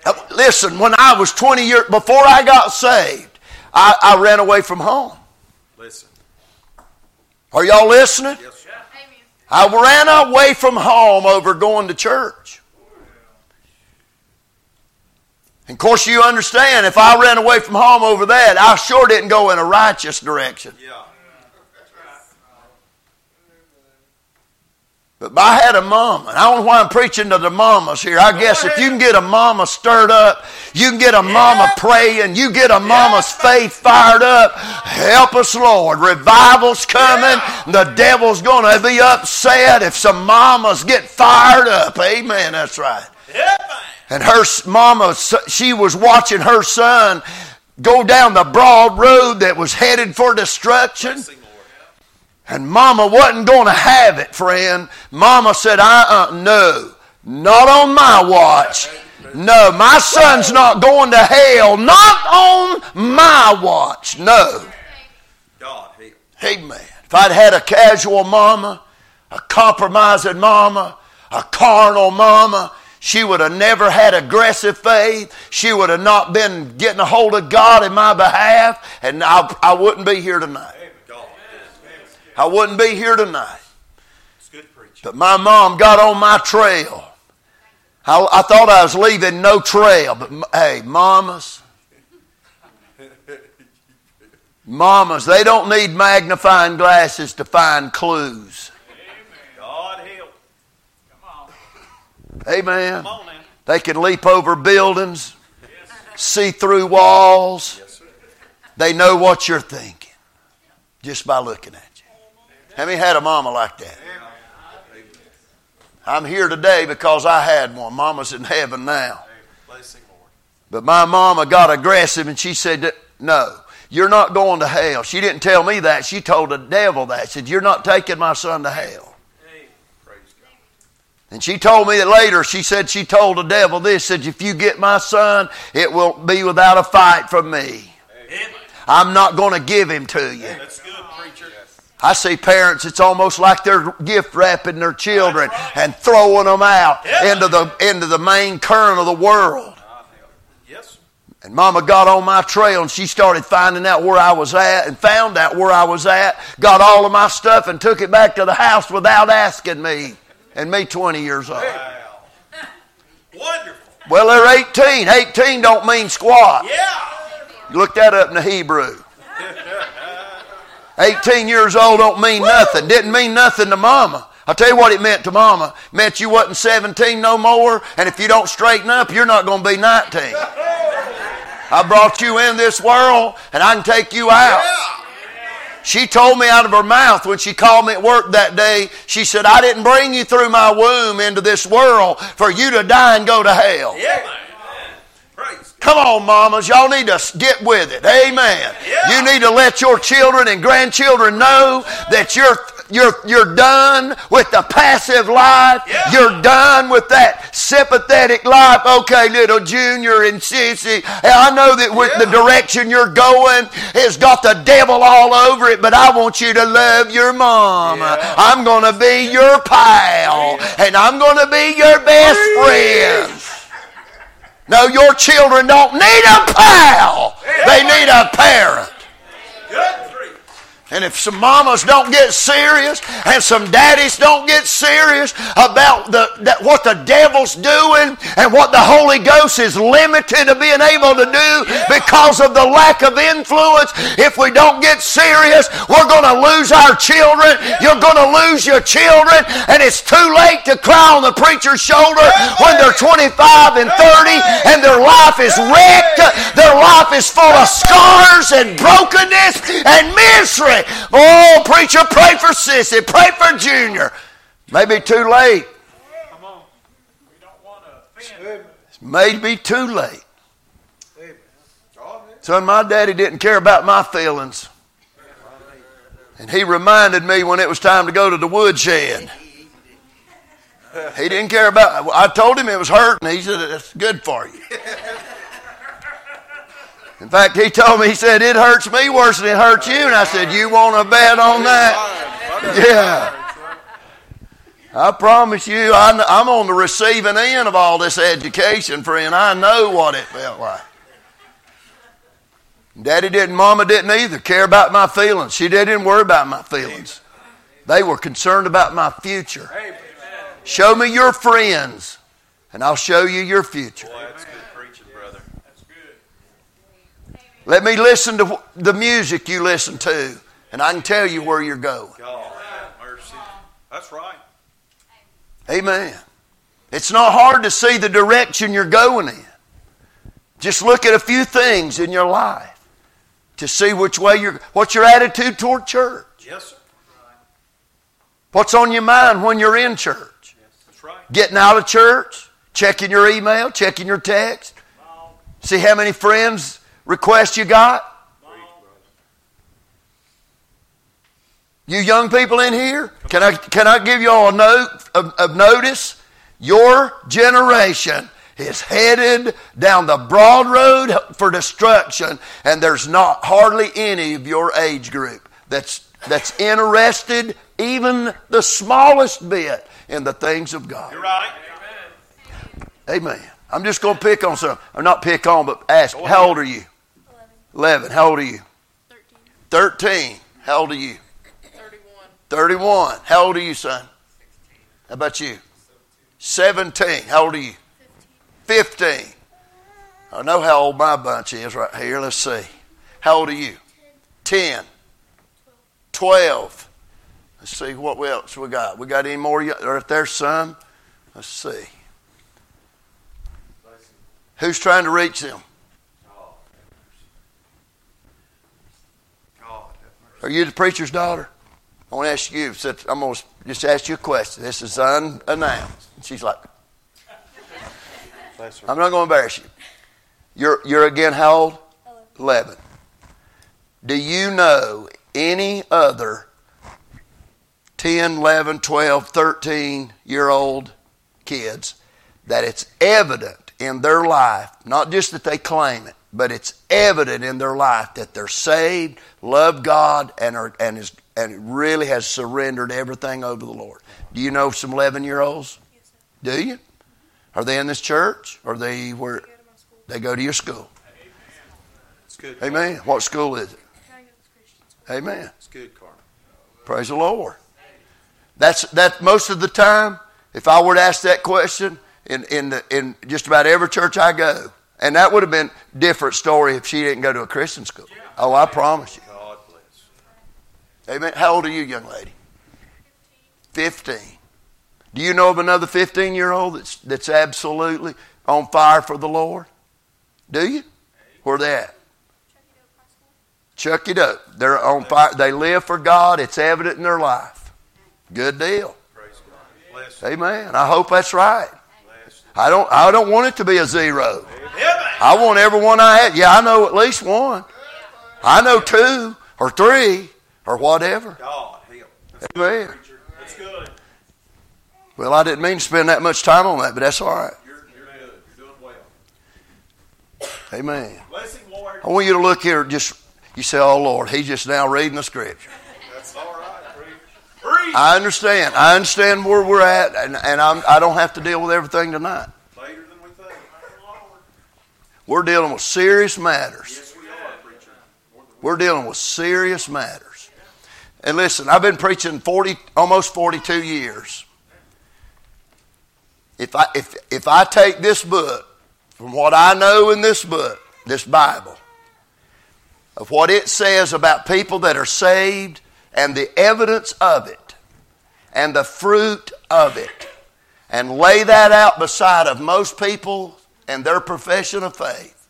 Uh, Listen, when I was 20 years before I got saved, I, I ran away from home. Listen. Are y'all listening? Yes, sir. I ran away from home over going to church. And of course, you understand, if I ran away from home over that, I sure didn't go in a righteous direction. Yeah. But I had a mama, and I don't know why I'm preaching to the mamas here. I guess if you can get a mama stirred up, you can get a mama praying, you get a mama's faith fired up. Help us, Lord. Revival's coming. The devil's going to be upset if some mamas get fired up. Amen. That's right. And her mama, she was watching her son go down the broad road that was headed for destruction. And mama wasn't going to have it, friend. Mama said, uh uh, no, not on my watch. No, my son's not going to hell. Not on my watch. No. God. Amen. If I'd had a casual mama, a compromising mama, a carnal mama, she would have never had aggressive faith. She would have not been getting a hold of God in my behalf, and I, I wouldn't be here tonight. I wouldn't be here tonight. But my mom got on my trail. I, I thought I was leaving no trail, but hey, mamas, mamas, they don't need magnifying glasses to find clues. God help. Amen. They can leap over buildings, see through walls. Yes. They know what you're thinking just by looking at you. Have you had a mama like that? I'm here today because I had one. Mama's in heaven now. Bless him, Lord. But my mama got aggressive and she said, No, you're not going to hell. She didn't tell me that. She told the devil that. She said, You're not taking my son to hell. Hey, praise God. And she told me that later, she said she told the devil this, said, If you get my son, it will be without a fight from me. Amen. I'm not going to give him to you. That's good, preacher. I see parents, it's almost like they're gift wrapping their children and throwing them out Yeah. into the, into the main current of the world. Yes. And mama got on my trail and she started finding out where I was at and found out where I was at, got all of my stuff and took it back to the house without asking me. And me 20 years old. Wow. [laughs] Wonderful. Well, they're 18. 18 don't mean squat. Yeah. Look that up in the Hebrew. [laughs] 18 years old don't mean nothing. Didn't mean nothing to mama. I'll tell you what it meant to mama. It meant you wasn't 17 no more, and if you don't straighten up, you're not going to be 19. [laughs] I brought you in this world, and I can take you out. She told me out of her mouth when she called me at work that day, she said, I didn't bring you through my womb into this world for you to die and go to hell. Yeah. Come on, mamas. Y'all need to get with it. Amen. Yeah. You need to let your children and grandchildren know that you're you're you're done with the passive life. Yeah. You're done with that sympathetic life. Okay, little Junior and Sissy. I know that with the direction you're going has got the devil all over it, but I want you to love your mom. Yeah. I'm gonna be your pal, and I'm gonna be your best friend. No, your children don't need a pal. They need a parent. Good. And if some mamas don't get serious and some daddies don't get serious about the, that what the devil's doing and what the Holy Ghost is limited to being able to do because of the lack of influence, if we don't get serious, we're going to lose our children. You're going to lose your children, and it's too late to cry on the preacher's shoulder when they're 25 and 30 and their life is wrecked. Their life is full of scars and brokenness and misery. Oh, preacher, pray for Sissy, pray for Junior. Maybe too late. Come on. We don't want to offend. Maybe too late. Son, my daddy didn't care about my feelings. And he reminded me when it was time to go to the woodshed. He didn't care about I told him it was hurting. He said, It's good for you. [laughs] In fact, he told me, he said, It hurts me worse than it hurts you. And I said, You want to bet on that? Yeah. I promise you, I'm on the receiving end of all this education, friend. I know what it felt like. Daddy didn't, Mama didn't either care about my feelings. She didn't worry about my feelings. They were concerned about my future. Show me your friends, and I'll show you your future. Boy, that's good preaching, brother. That's good. Let me listen to the music you listen to, and I can tell you where you're going. God have mercy. That's right. Amen. It's not hard to see the direction you're going in. Just look at a few things in your life to see which way you're, what's your attitude toward church? Yes, sir. What's on your mind when you're in church? Yes, That's right. Getting out of church, checking your email, checking your text, see how many friends requests you got. You young people in here, can I, can I give you all a note of, of notice? Your generation is headed down the broad road for destruction, and there's not hardly any of your age group that's, that's interested even the smallest bit in the things of God. You're right. Amen. I'm just going to pick on some. I'm not pick on, but ask, how old are you? 11. How old are you? 13, 13. How old are you? 31, 31. How old are you, son? 16. How about you? 17. How old are you? 15. I know how old my bunch is right here. Let's see. How old are you? 10. 12. Let's see what else we got. We got any more right there, son? Let's see. Who's trying to reach them? God have Are you the preacher's daughter? I want to ask you. I'm going to just ask you a question. This is unannounced. And she's like. I'm not going to embarrass you. You're, you're again how old? 11. Do you know any other 10, 11, 12, 13 year old kids that it's evident in their life, not just that they claim it, but it's evident in their life that they're saved, love God, and are and is and really has surrendered everything over the Lord. Do you know some 11 year olds? Do you? Are they in this church? Or they where they go to your school? It's. Amen. What school is it? Titus Christian School. Amen. It's good, Carmen. Praise the Lord. That's that most of the time. If I were to ask that question in in the, in just about every church I go, and that would have been a different story if she didn't go to a Christian school. Oh, I promise you. God bless. Amen. How old are you, young lady? 15. Do you know of another 15 year old that's, that's absolutely on fire for the Lord? Do you? Where they at? Chuck it up. They're on fire. They live for God. It's evident in their life. Good deal. Praise God. Bless Amen. I hope that's right. I don't. I don't want it to be a zero. I want everyone I have. Yeah, I know at least one. I know two or three or whatever. God help. Amen. That's good. Well, I didn't mean to spend that much time on that, but that's all right. You're, you're good. You're doing well. Amen. Bless him, Lord. I want you to look here. Just you say, "Oh Lord, he's just now reading the scripture." That's all right, preacher. Preach. I understand. I understand where we're at, and, and I'm, I don't have to deal with everything tonight. Later than we think. We're dealing with serious matters. Yes, we are, preacher. We're dealing with serious matters. And listen, I've been preaching 40, almost 42 years. If I, if, if I take this book, from what I know in this book, this Bible, of what it says about people that are saved and the evidence of it and the fruit of it, and lay that out beside of most people and their profession of faith,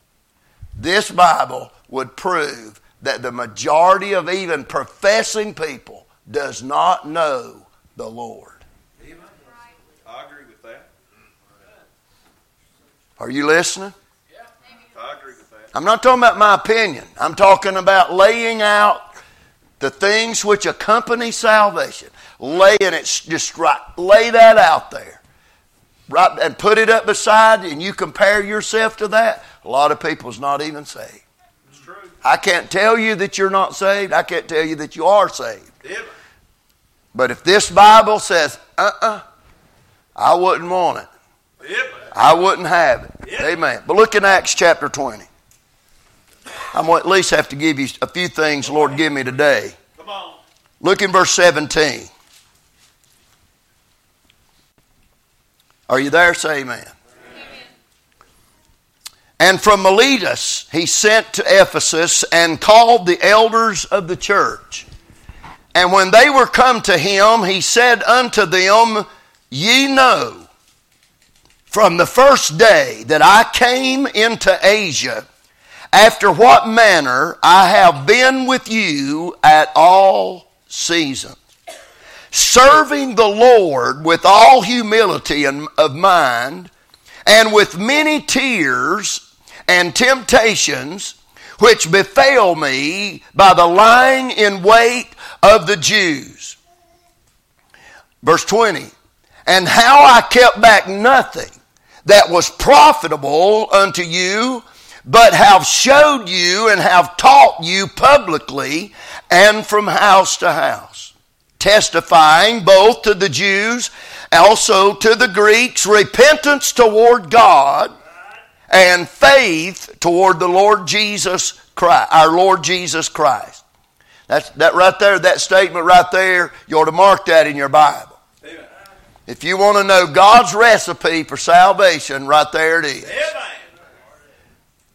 this Bible would prove that the majority of even professing people does not know the Lord. I agree with that. Are you listening? Yeah, I agree with that. I'm not talking about my opinion. I'm talking about laying out the things which accompany salvation. Laying it just right. Lay that out there. Right and put it up beside and you compare yourself to that. A lot of people's not even saved. It's true. I can't tell you that you're not saved. I can't tell you that you are saved. Amen. But if this Bible says, uh uh I wouldn't want it. Amen. I wouldn't have it. Amen. But look in Acts chapter 20. I'm going to at least have to give you a few things Lord give me today. Come on. Look in verse 17. Are you there? Say amen. amen. And from Miletus he sent to Ephesus and called the elders of the church. And when they were come to him, he said unto them, Ye know from the first day that I came into Asia, after what manner I have been with you at all seasons, serving the Lord with all humility and- of mind, and with many tears and temptations, which befell me by the lying in wait of the Jews. Verse 20. And how I kept back nothing that was profitable unto you, but have showed you and have taught you publicly and from house to house, testifying both to the Jews, also to the Greeks, repentance toward God and faith toward the Lord Jesus Christ, our Lord Jesus Christ. That's that right there, that statement right there, you ought to mark that in your Bible. Amen. If you want to know God's recipe for salvation, right there it is. Amen.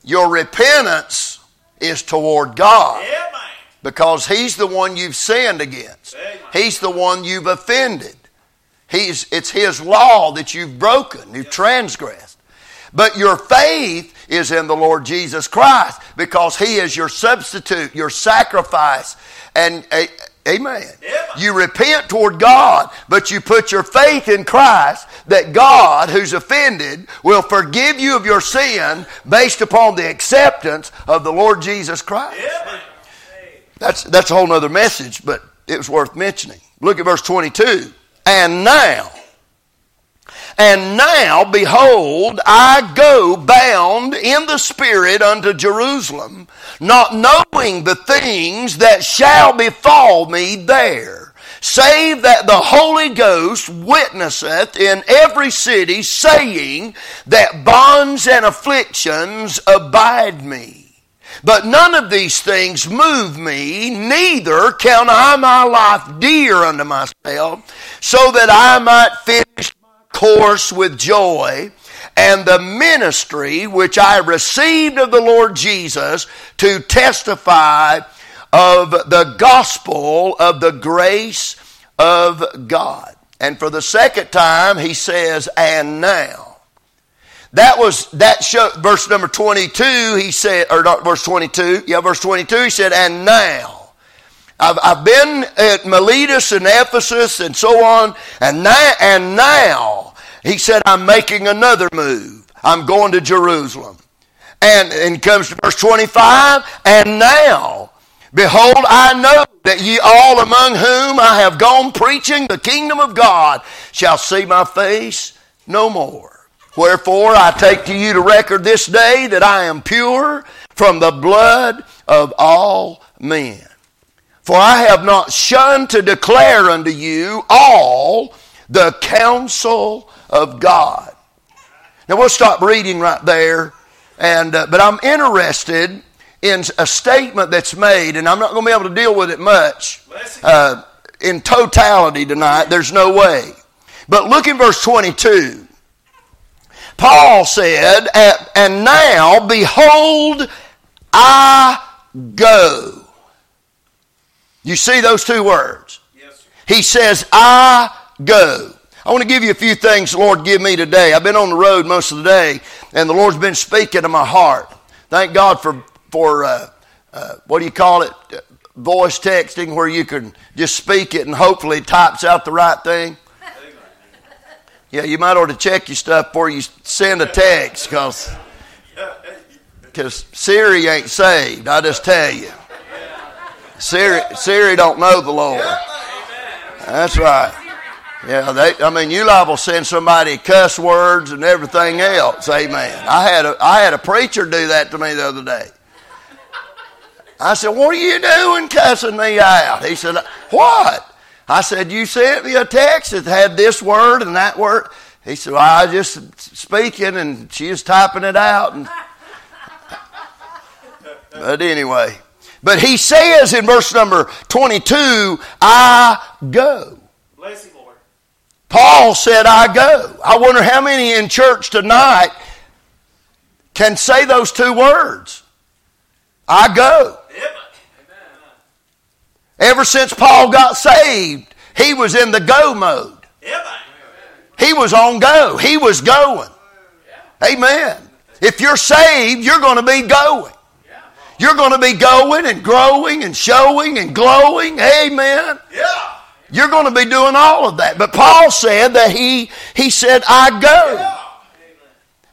Your repentance is toward God Amen. Because He's the one you've sinned against. He's the one you've offended. He's, it's His law that you've broken, you've transgressed. But your faith is in the Lord Jesus Christ because He is your substitute, your sacrifice. And a, amen. Amen. You repent toward God, but you put your faith in Christ that God, who's offended, will forgive you of your sin based upon the acceptance of the Lord Jesus Christ. Amen. That's, that's a whole other message, but it was worth mentioning. Look at verse 22. And now, and now, behold, I go bound in the Spirit unto Jerusalem, not knowing the things that shall befall me there, save that the Holy Ghost witnesseth in every city, saying that bonds and afflictions abide me. But none of these things move me, neither count I my life dear unto myself, so that I might finish my course with joy, and the ministry which I received of the Lord Jesus to testify of the gospel of the grace of God. And for the second time, he says, and now. That was, that show, verse number 22, he said, or not verse 22, yeah, verse 22, he said, and now. I've, I've been at Miletus and Ephesus and so on, and now, and now, he said, I'm making another move. I'm going to Jerusalem. And, and comes to verse 25, and now, behold, I know that ye all among whom I have gone preaching the kingdom of God shall see my face no more. Wherefore I take to you to record this day that I am pure from the blood of all men. For I have not shunned to declare unto you all the counsel of God. Now we'll stop reading right there, and uh, but I'm interested in a statement that's made, and I'm not going to be able to deal with it much uh, in totality tonight. There's no way. But look in verse 22. Paul said, "And now, behold, I go." You see those two words? Yes. He says, I go. I want to give you a few things the Lord give me today. I've been on the road most of the day, and the Lord's been speaking to my heart. Thank God for, for uh, uh, what do you call it? Voice texting, where you can just speak it and hopefully it types out the right thing. Yeah, you might ought to check your stuff before you send a text, because Siri ain't saved. I just tell you. Siri, Siri don't know the Lord. That's right. Yeah, they, I mean, you liable send somebody cuss words and everything else. Amen. I had a, I had a preacher do that to me the other day. I said, "What are you doing, cussing me out?" He said, "What?" I said, "You sent me a text that had this word and that word." He said, well, "I was just speaking, and she was typing it out." And, [laughs] but anyway. But he says in verse number 22, I go. Bless him, Lord. Paul said, I go. I wonder how many in church tonight can say those two words. I go. Ever since Paul got saved, he was in the go mode. He was on go. He was going. Amen. If you're saved, you're going to be going. You're going to be going and growing and showing and glowing. Amen. Yeah. You're going to be doing all of that. But Paul said that he, he said, I go.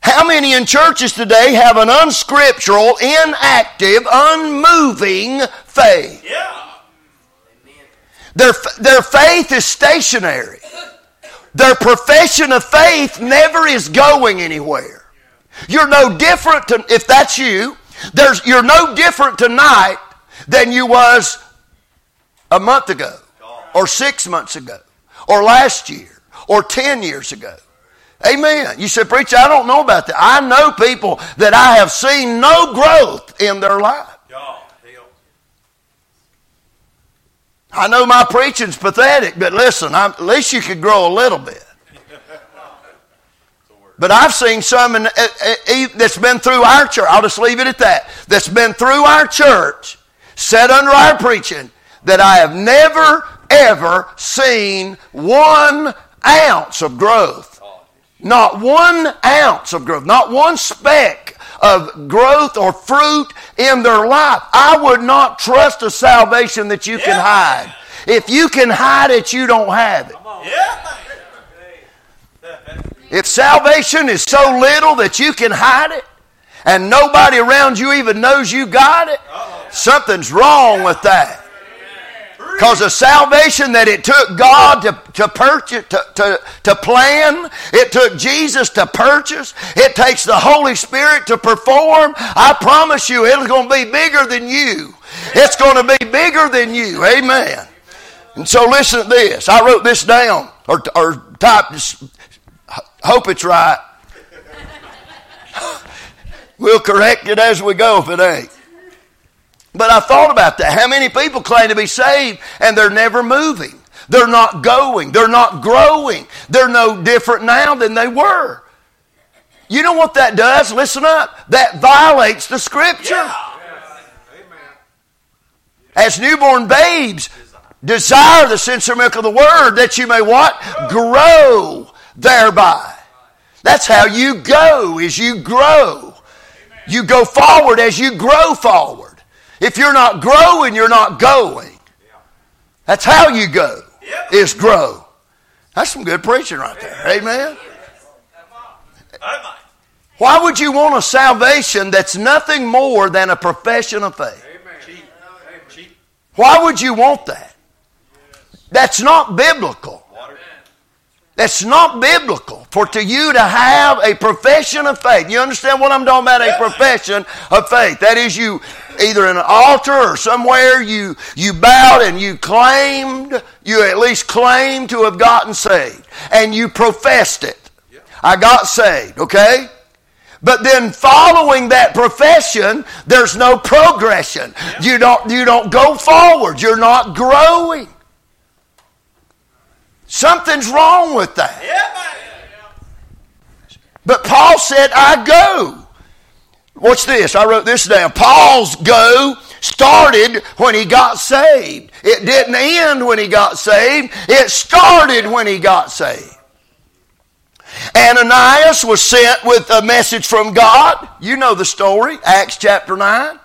How many in churches today have an unscriptural, inactive, unmoving faith? Yeah. Their, their faith is stationary. Their profession of faith never is going anywhere. You're no different to, if that's you, there's, you're no different tonight than you was a month ago, or six months ago, or last year, or ten years ago. Amen. You said, Preacher, I don't know about that. I know people that I have seen no growth in their life. God help. I know my preaching's pathetic, but listen, I'm, at least you could grow a little bit. But I've seen some in, uh, uh, that's been through our church. I'll just leave it at that. That's been through our church, set under our preaching, that I have never, ever seen one ounce of growth. Not one ounce of growth. Not one speck of growth or fruit in their life. I would not trust a salvation that you can hide. If you can hide it, you don't have it. Yeah. If salvation is so little that you can hide it and nobody around you even knows you got it, something's wrong with that. Because the salvation that it took God to, to purchase, to, to, to plan, it took Jesus to purchase, it takes the Holy Spirit to perform. I promise you, it's going to be bigger than you. It's going to be bigger than you. Amen. And so listen to this. I wrote this down or, or typed this Hope it's right. [laughs] we'll correct it as we go if it ain't. But I thought about that. How many people claim to be saved and they're never moving? They're not going. They're not growing. They're no different now than they were. You know what that does? Listen up. That violates the scripture. As newborn babes, Desire the sincere milk of the word that you may what? Grow thereby. That's how you go, is you grow. You go forward as you grow forward. If you're not growing, you're not going. That's how you go, is grow. That's some good preaching right there. Amen. Why would you want a salvation that's nothing more than a profession of faith? Why would you want that? That's not biblical. That's not biblical for to you to have a profession of faith. You understand what I'm talking about? A profession of faith. That is you either in an altar or somewhere you you bowed and you claimed, you at least claimed to have gotten saved. And you professed it. I got saved, okay? But then following that profession, there's no progression. You don't you don't go forward. You're not growing. Something's wrong with that. But Paul said, I go. Watch this. I wrote this down. Paul's go started when he got saved. It didn't end when he got saved. It started when he got saved. Ananias was sent with a message from God. You know the story, Acts chapter 9.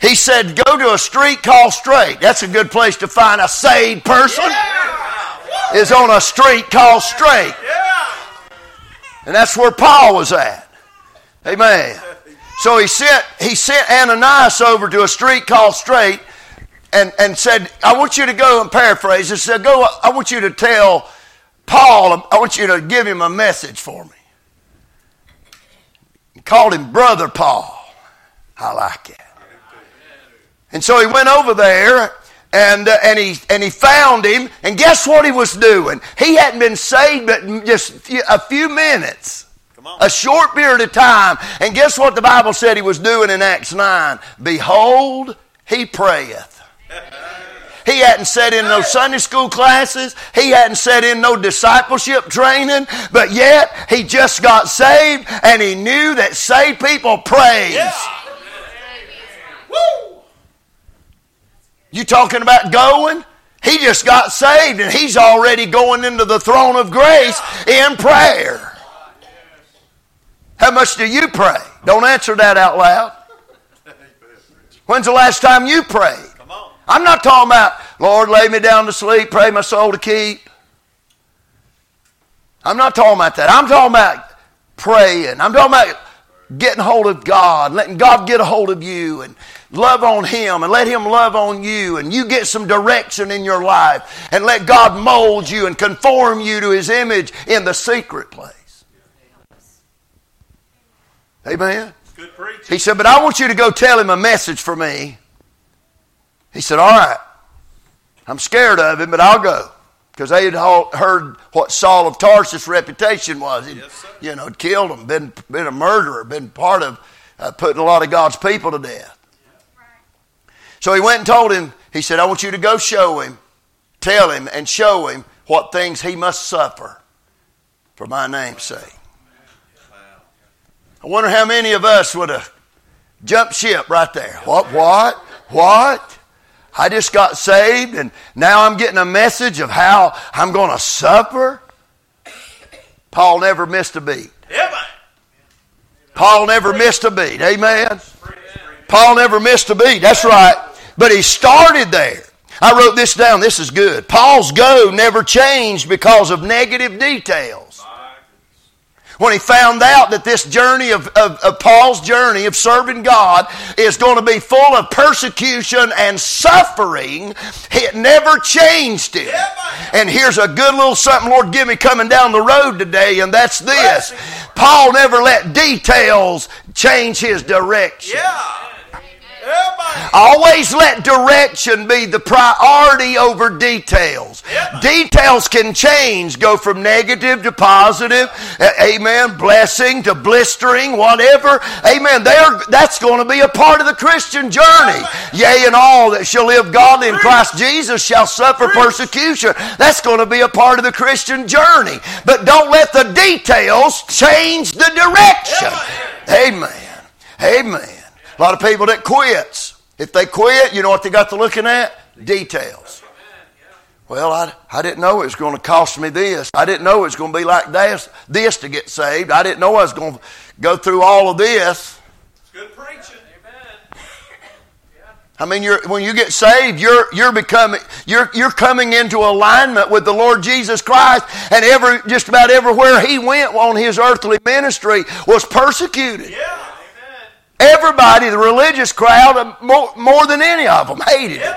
He said, Go to a street called Straight. That's a good place to find a saved person. Is on a street called Straight. And that's where Paul was at. Amen. So he sent he sent Ananias over to a street called Straight and, and said, I want you to go and paraphrase. He said, Go, I want you to tell Paul, I want you to give him a message for me. He called him Brother Paul. I like it. And so he went over there and, uh, and, he, and he found him. And guess what he was doing? He hadn't been saved but just a few minutes. A short period of time. And guess what the Bible said he was doing in Acts 9? Behold, he prayeth. He hadn't sat in no Sunday school classes. He hadn't sat in no discipleship training. But yet, he just got saved and he knew that saved people praise. Woo! You talking about going? He just got saved and he's already going into the throne of grace in prayer. How much do you pray? Don't answer that out loud. When's the last time you prayed? I'm not talking about, Lord, lay me down to sleep, pray my soul to keep. I'm not talking about that. I'm talking about praying. I'm talking about getting hold of God, letting God get a hold of you and love on Him and let Him love on you and you get some direction in your life and let God mold you and conform you to His image in the secret place. Amen. Good preaching. He said, But I want you to go tell him a message for me. He said, All right. I'm scared of him, but I'll go. Because they had heard what Saul of Tarsus' reputation was. He'd, Yes, you know, killed him, been, been a murderer, been part of uh, putting a lot of God's people to death. So he went and told him, he said, I want you to go show him, tell him, and show him what things he must suffer for my name's sake. I wonder how many of us would have jumped ship right there. What? What? What? I just got saved and now I'm getting a message of how I'm going to suffer. Paul never missed a beat. Paul never missed a beat. Amen. Paul never missed a beat. That's right. But he started there. I wrote this down. This is good. Paul's go never changed because of negative details. When he found out that this journey of, of, of Paul's journey of serving God is going to be full of persecution and suffering, it never changed him. And here's a good little something, Lord, give me coming down the road today, and that's this. Paul never let details change his direction. Yeah. Always let direction be the priority over details. Details can change, go from negative to positive, amen, blessing to blistering, whatever. Amen. There that's going to be a part of the Christian journey. Yea, and all that shall live godly in Christ Jesus shall suffer persecution. That's going to be a part of the Christian journey. But don't let the details change the direction. Amen. Amen. A lot of people that quits. If they quit, you know what they got to looking at? Details. Well, I, I didn't know it was going to cost me this. I didn't know it was going to be like this, this to get saved. I didn't know I was going to go through all of this. It's good preaching. Amen. I mean, you're, when you get saved, you're, you're becoming, you're, you're coming into alignment with the Lord Jesus Christ, and every, just about everywhere he went on his earthly ministry was persecuted. Yeah. Everybody, the religious crowd, uh, more, more than any of them, hated it.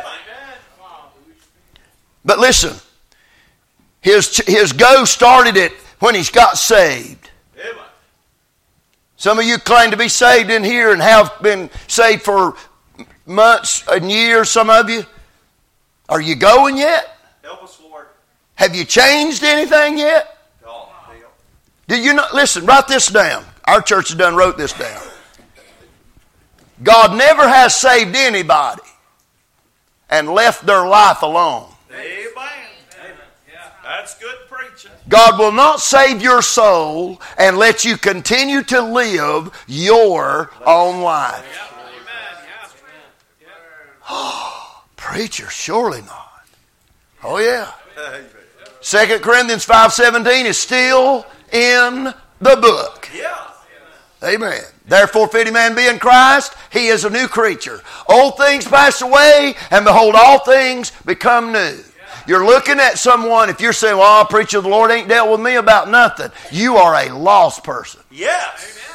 But listen, his, his go started it when he got saved. Some of you claim to be saved in here and have been saved for months and years, some of you. Are you going yet? Help us, Lord. Have you changed anything yet? Do you not listen, write this down. Our church has done wrote this down. God never has saved anybody and left their life alone. Amen. That's good preaching. God will not save your soul and let you continue to live your own life. Oh, [gasps] Preacher, surely not. Oh yeah. Second Corinthians 5:17 is still in the book. Yeah. Amen. Therefore, if any man be in Christ, he is a new creature. Old things pass away, and behold, all things become new. You're looking at someone, if you're saying, Well, preacher, the Lord ain't dealt with me about nothing, you are a lost person. Yes.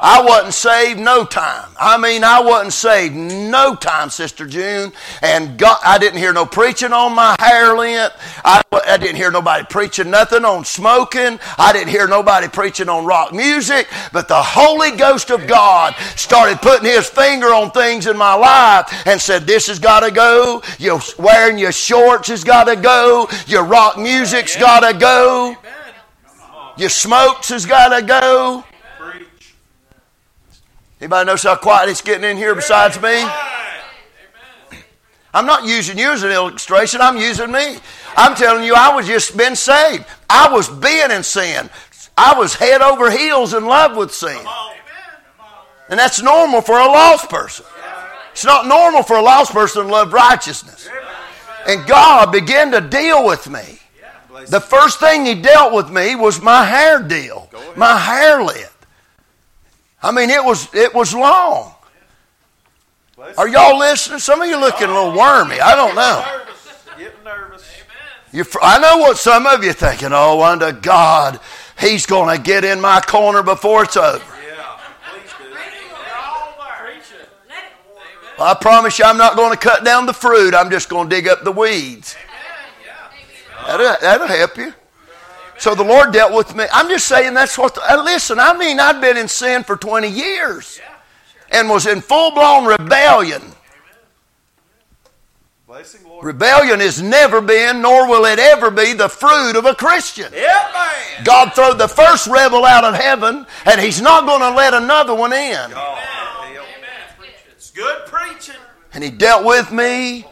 I wasn't saved no time. I mean, I wasn't saved no time, Sister June. And God, I didn't hear no preaching on my hair length. I, I didn't hear nobody preaching nothing on smoking. I didn't hear nobody preaching on rock music. But the Holy Ghost of God started putting His finger on things in my life and said, "This has got to go. Your wearing your shorts has got to go. Your rock music's got to go. Your smokes has got to go." Anybody notice how quiet it's getting in here besides me? I'm not using you as an illustration. I'm using me. I'm telling you, I was just been saved. I was being in sin. I was head over heels in love with sin. And that's normal for a lost person. It's not normal for a lost person to love righteousness. And God began to deal with me. The first thing He dealt with me was my hair deal, my hair length. I mean, it was it was long. Are y'all listening? Some of you looking a little wormy. I don't know. Getting nervous. You, I know what some of you thinking. Oh, unto God, He's going to get in my corner before it's over. Yeah. Please do. I promise you, I'm not going to cut down the fruit. I'm just going to dig up the weeds. That'll, that'll help you. So the Lord dealt with me. I'm just saying that's what. The, uh, listen, I mean, I'd been in sin for 20 years and was in full blown rebellion. Rebellion has never been, nor will it ever be, the fruit of a Christian. Yeah, man. God threw the first rebel out of heaven, and He's not going to let another one in. God, help. It's good preaching. And He dealt with me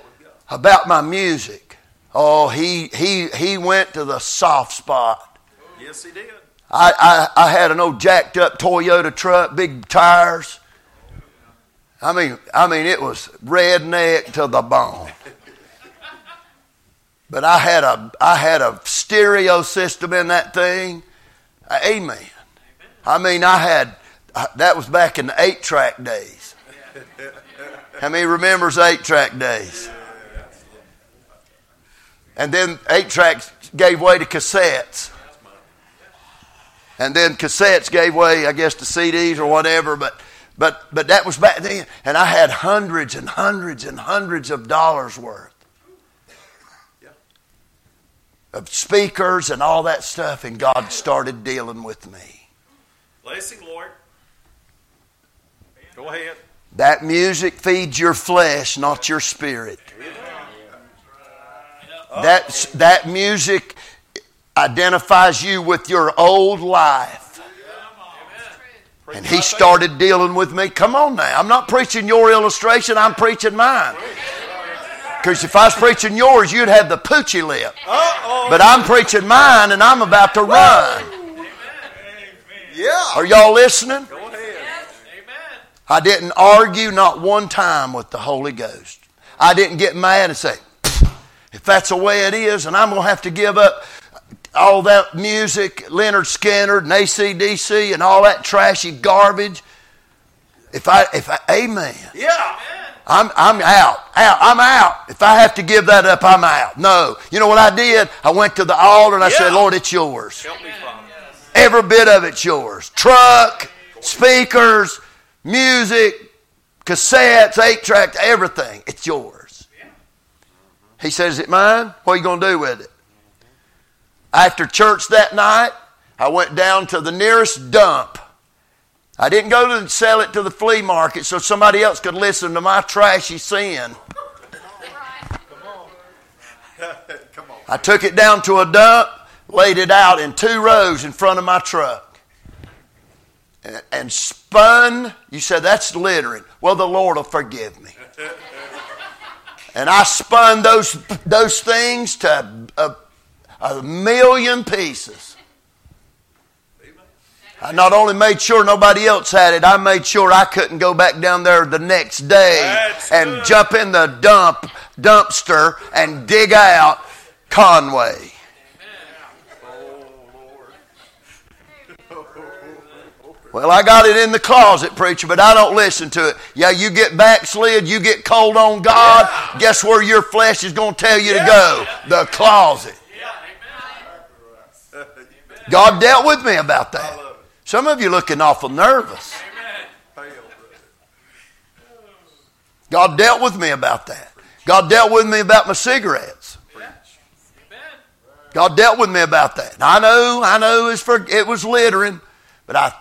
about my music. Oh, he he he went to the soft spot. Yes, he did. I, I, I had an old jacked up Toyota truck, big tires. I mean, I mean, it was redneck to the bone. But I had a I had a stereo system in that thing. Amen. I mean, I had that was back in the eight track days. How many remembers eight track days? And then eight tracks gave way to cassettes. And then cassettes gave way, I guess, to CDs or whatever, but but but that was back then. And I had hundreds and hundreds and hundreds of dollars worth of speakers and all that stuff, and God started dealing with me. Blessing, Lord. Go ahead. That music feeds your flesh, not your spirit. That, that music identifies you with your old life. And he started dealing with me. Come on now. I'm not preaching your illustration, I'm preaching mine. Because if I was preaching yours, you'd have the poochie lip. Uh-oh. But I'm preaching mine and I'm about to run. Yeah. Are y'all listening? Go ahead. I didn't argue not one time with the Holy Ghost. I didn't get mad and say, If that's the way it is, and I'm going to have to give up all that music, Lynyrd Skynyrd and ACDC and all that trashy garbage. If I, if I, amen. Yeah. I'm, I'm out. Out. I'm out. If I have to give that up, I'm out. No. You know what I did? I went to the altar and I said, Lord, it's yours. Help me, Father. Every bit of it's yours. Truck, speakers, music, cassettes, eight track, everything. It's yours. He says, it mine? What are you going to do with it? After church that night, I went down to the nearest dump. I didn't go to sell it to the flea market so somebody else could listen to my trashy sin. I took it down to a dump, laid it out in two rows in front of my truck, and, and spun. You said that's littering. Well, the Lord will forgive me. And I spun those those things to a, a million pieces. I not only made sure nobody else had it, I made sure I couldn't go back down there the next day That's and good. jump in the dump dumpster and dig out Conway. Well, I got it in the closet, preacher, but I don't listen to it. Yeah, you get backslid, you get cold on God. Guess where your flesh is going to tell you to go? The closet. God dealt with me about that. Some of you looking awful nervous. God dealt with me about that. God dealt with me about my cigarettes. God dealt with me about that. And I know, I know it's for, it was littering, but I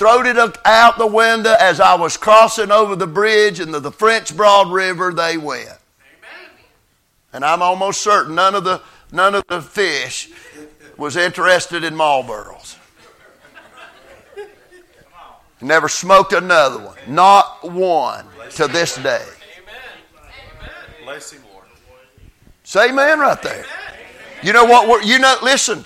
throwed it out the window as I was crossing over the bridge into the French Broad River. They went, and I'm almost certain none of the none of the fish was interested in Marlboros. Never smoked another one, not one to this day. Bless. Say amen right there. You know what? We're, you know, listen,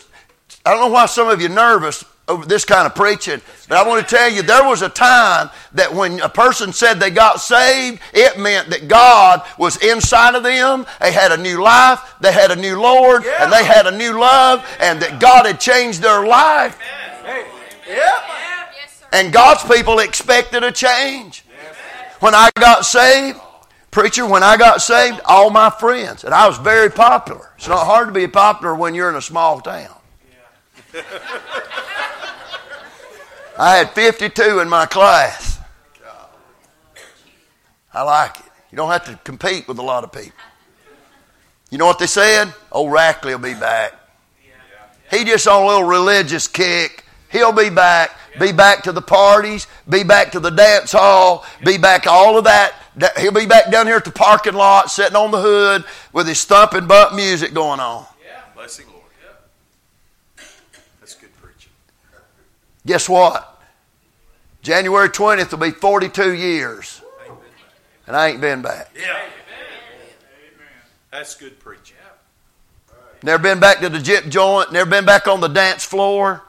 I don't know why some of you are nervous over this kind of preaching, but I want to tell you there was a time that when a person said they got saved, it meant that God was inside of them. They had a new life, they had a new Lord, and they had a new love, and that God had changed their life. And God's people expected a change. When I got saved, preacher, when I got saved, all my friends, and I was very popular. It's not hard to be popular when you're in a small town. [laughs] I had 52 in my class. I like it. You don't have to compete with a lot of people. You know what they said? Old Rackley will be back. He just on a little religious kick. He'll be back. Be back to the parties. Be back to the dance hall. Be back all of that. He'll be back down here at the parking lot, sitting on the hood with his thumping butt music going on. Bless him, Lord. That's good preaching. Guess what? January 20th will be 42 years. And I ain't been back. Yeah. That's good preaching. Never been back to the jip joint. Never been back on the dance floor.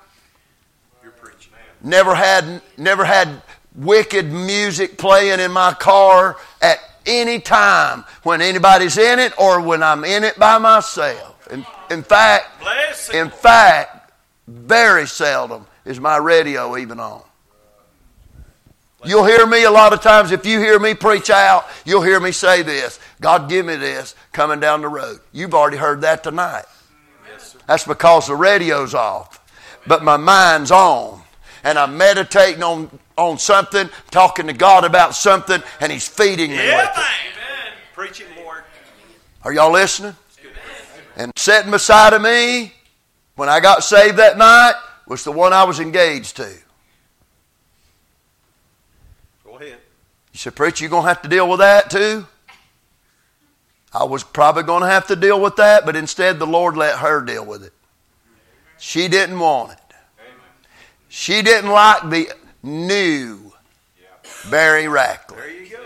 You're preaching. Never had never had wicked music playing in my car at any time when anybody's in it or when I'm in it by myself. In, in fact, in fact, very seldom is my radio even on. You'll hear me a lot of times. If you hear me preach out, you'll hear me say this God, give me this coming down the road. You've already heard that tonight. That's because the radio's off, but my mind's on. And I'm meditating on, on something, talking to God about something, and He's feeding me Yeah, with it. man. Preach it, Lord. Are y'all listening? And sitting beside of me when I got saved that night was the one I was engaged to. Go ahead. You said, Preacher, you're going to have to deal with that too? I was probably going to have to deal with that, but instead the Lord let her deal with it. She didn't want it. She didn't like the new Barry Rackley. There you go.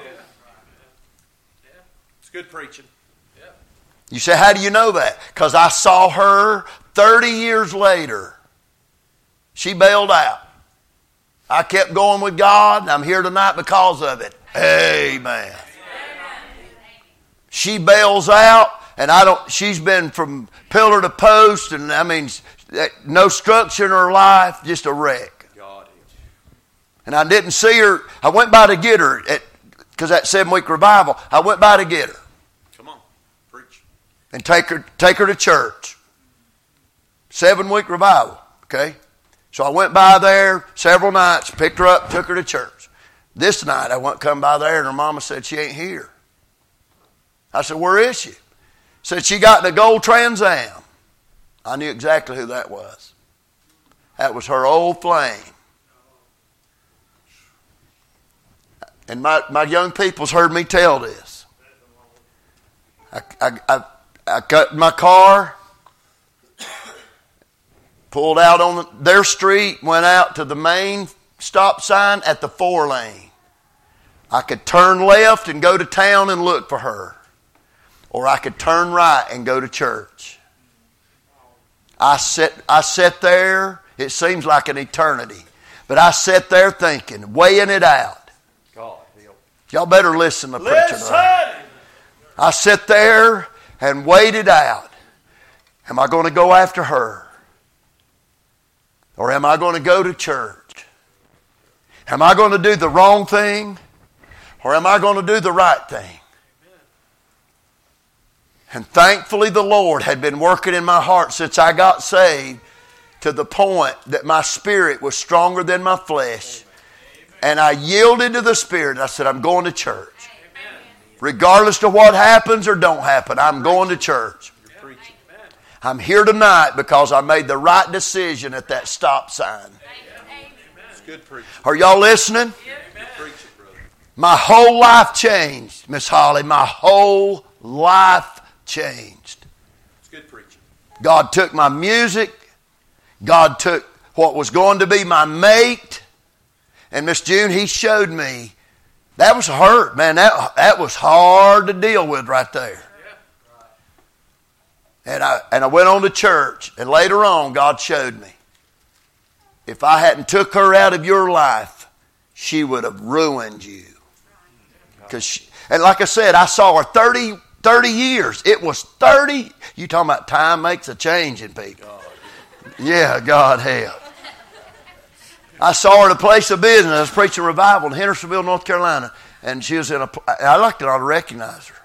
It's good preaching. You say, How do you know that? Because I saw her 30 years later. She bailed out. I kept going with God, and I'm here tonight because of it. Amen. She bails out, And I don't, she's been from pillar to post, and I mean, no structure in her life, just a wreck. And I didn't see her. I went by to get her at because that seven week revival. I went by to get her. Come on, preach. And take her take her to church. Seven week revival. Okay. So I went by there several nights, picked her up, took her to church. This night I went come by there and her mama said she ain't here. I said, Where is she? Said she got in a gold Trans Am. I knew exactly who that was. That was her old flame. And my, my young people's heard me tell this. I, I, I, I cut my car, pulled out on their street, went out to the main stop sign at the four lane. I could turn left and go to town and look for her or I could turn right and go to church. I sit, I sat there, it seems like an eternity, but I sat there thinking, weighing it out. God, Y'all better listen to preacher. Listen. I sit there and weighed it out. Am I going to go after her? Or am I going to go to church? Am I going to do the wrong thing? Or am I going to do the right thing? And thankfully, the Lord had been working in my heart since I got saved to the point that my spirit was stronger than my flesh. And I yielded to the Spirit. I said, I'm going to church. Regardless of what happens or don't happen, I'm going to church. I'm here tonight because I made the right decision at that stop sign. Are y'all listening? My whole life changed, Miss Holly. My whole life changed. It's good preaching. God took my music. God took what was going to be my mate. And Miss June, he showed me. That was hurt, man. That, that was hard to deal with right there. And I, and I went on to church. And later on, God showed me. If I hadn't took her out of your life, she would have ruined you. Cause and like I said, I saw her 30 30 years. It was 30. You talking about time makes a change in people. Yeah, God help. I saw her at a place of business. I was preaching revival in Hendersonville, North Carolina. And she was in a, I at her, I recognize her.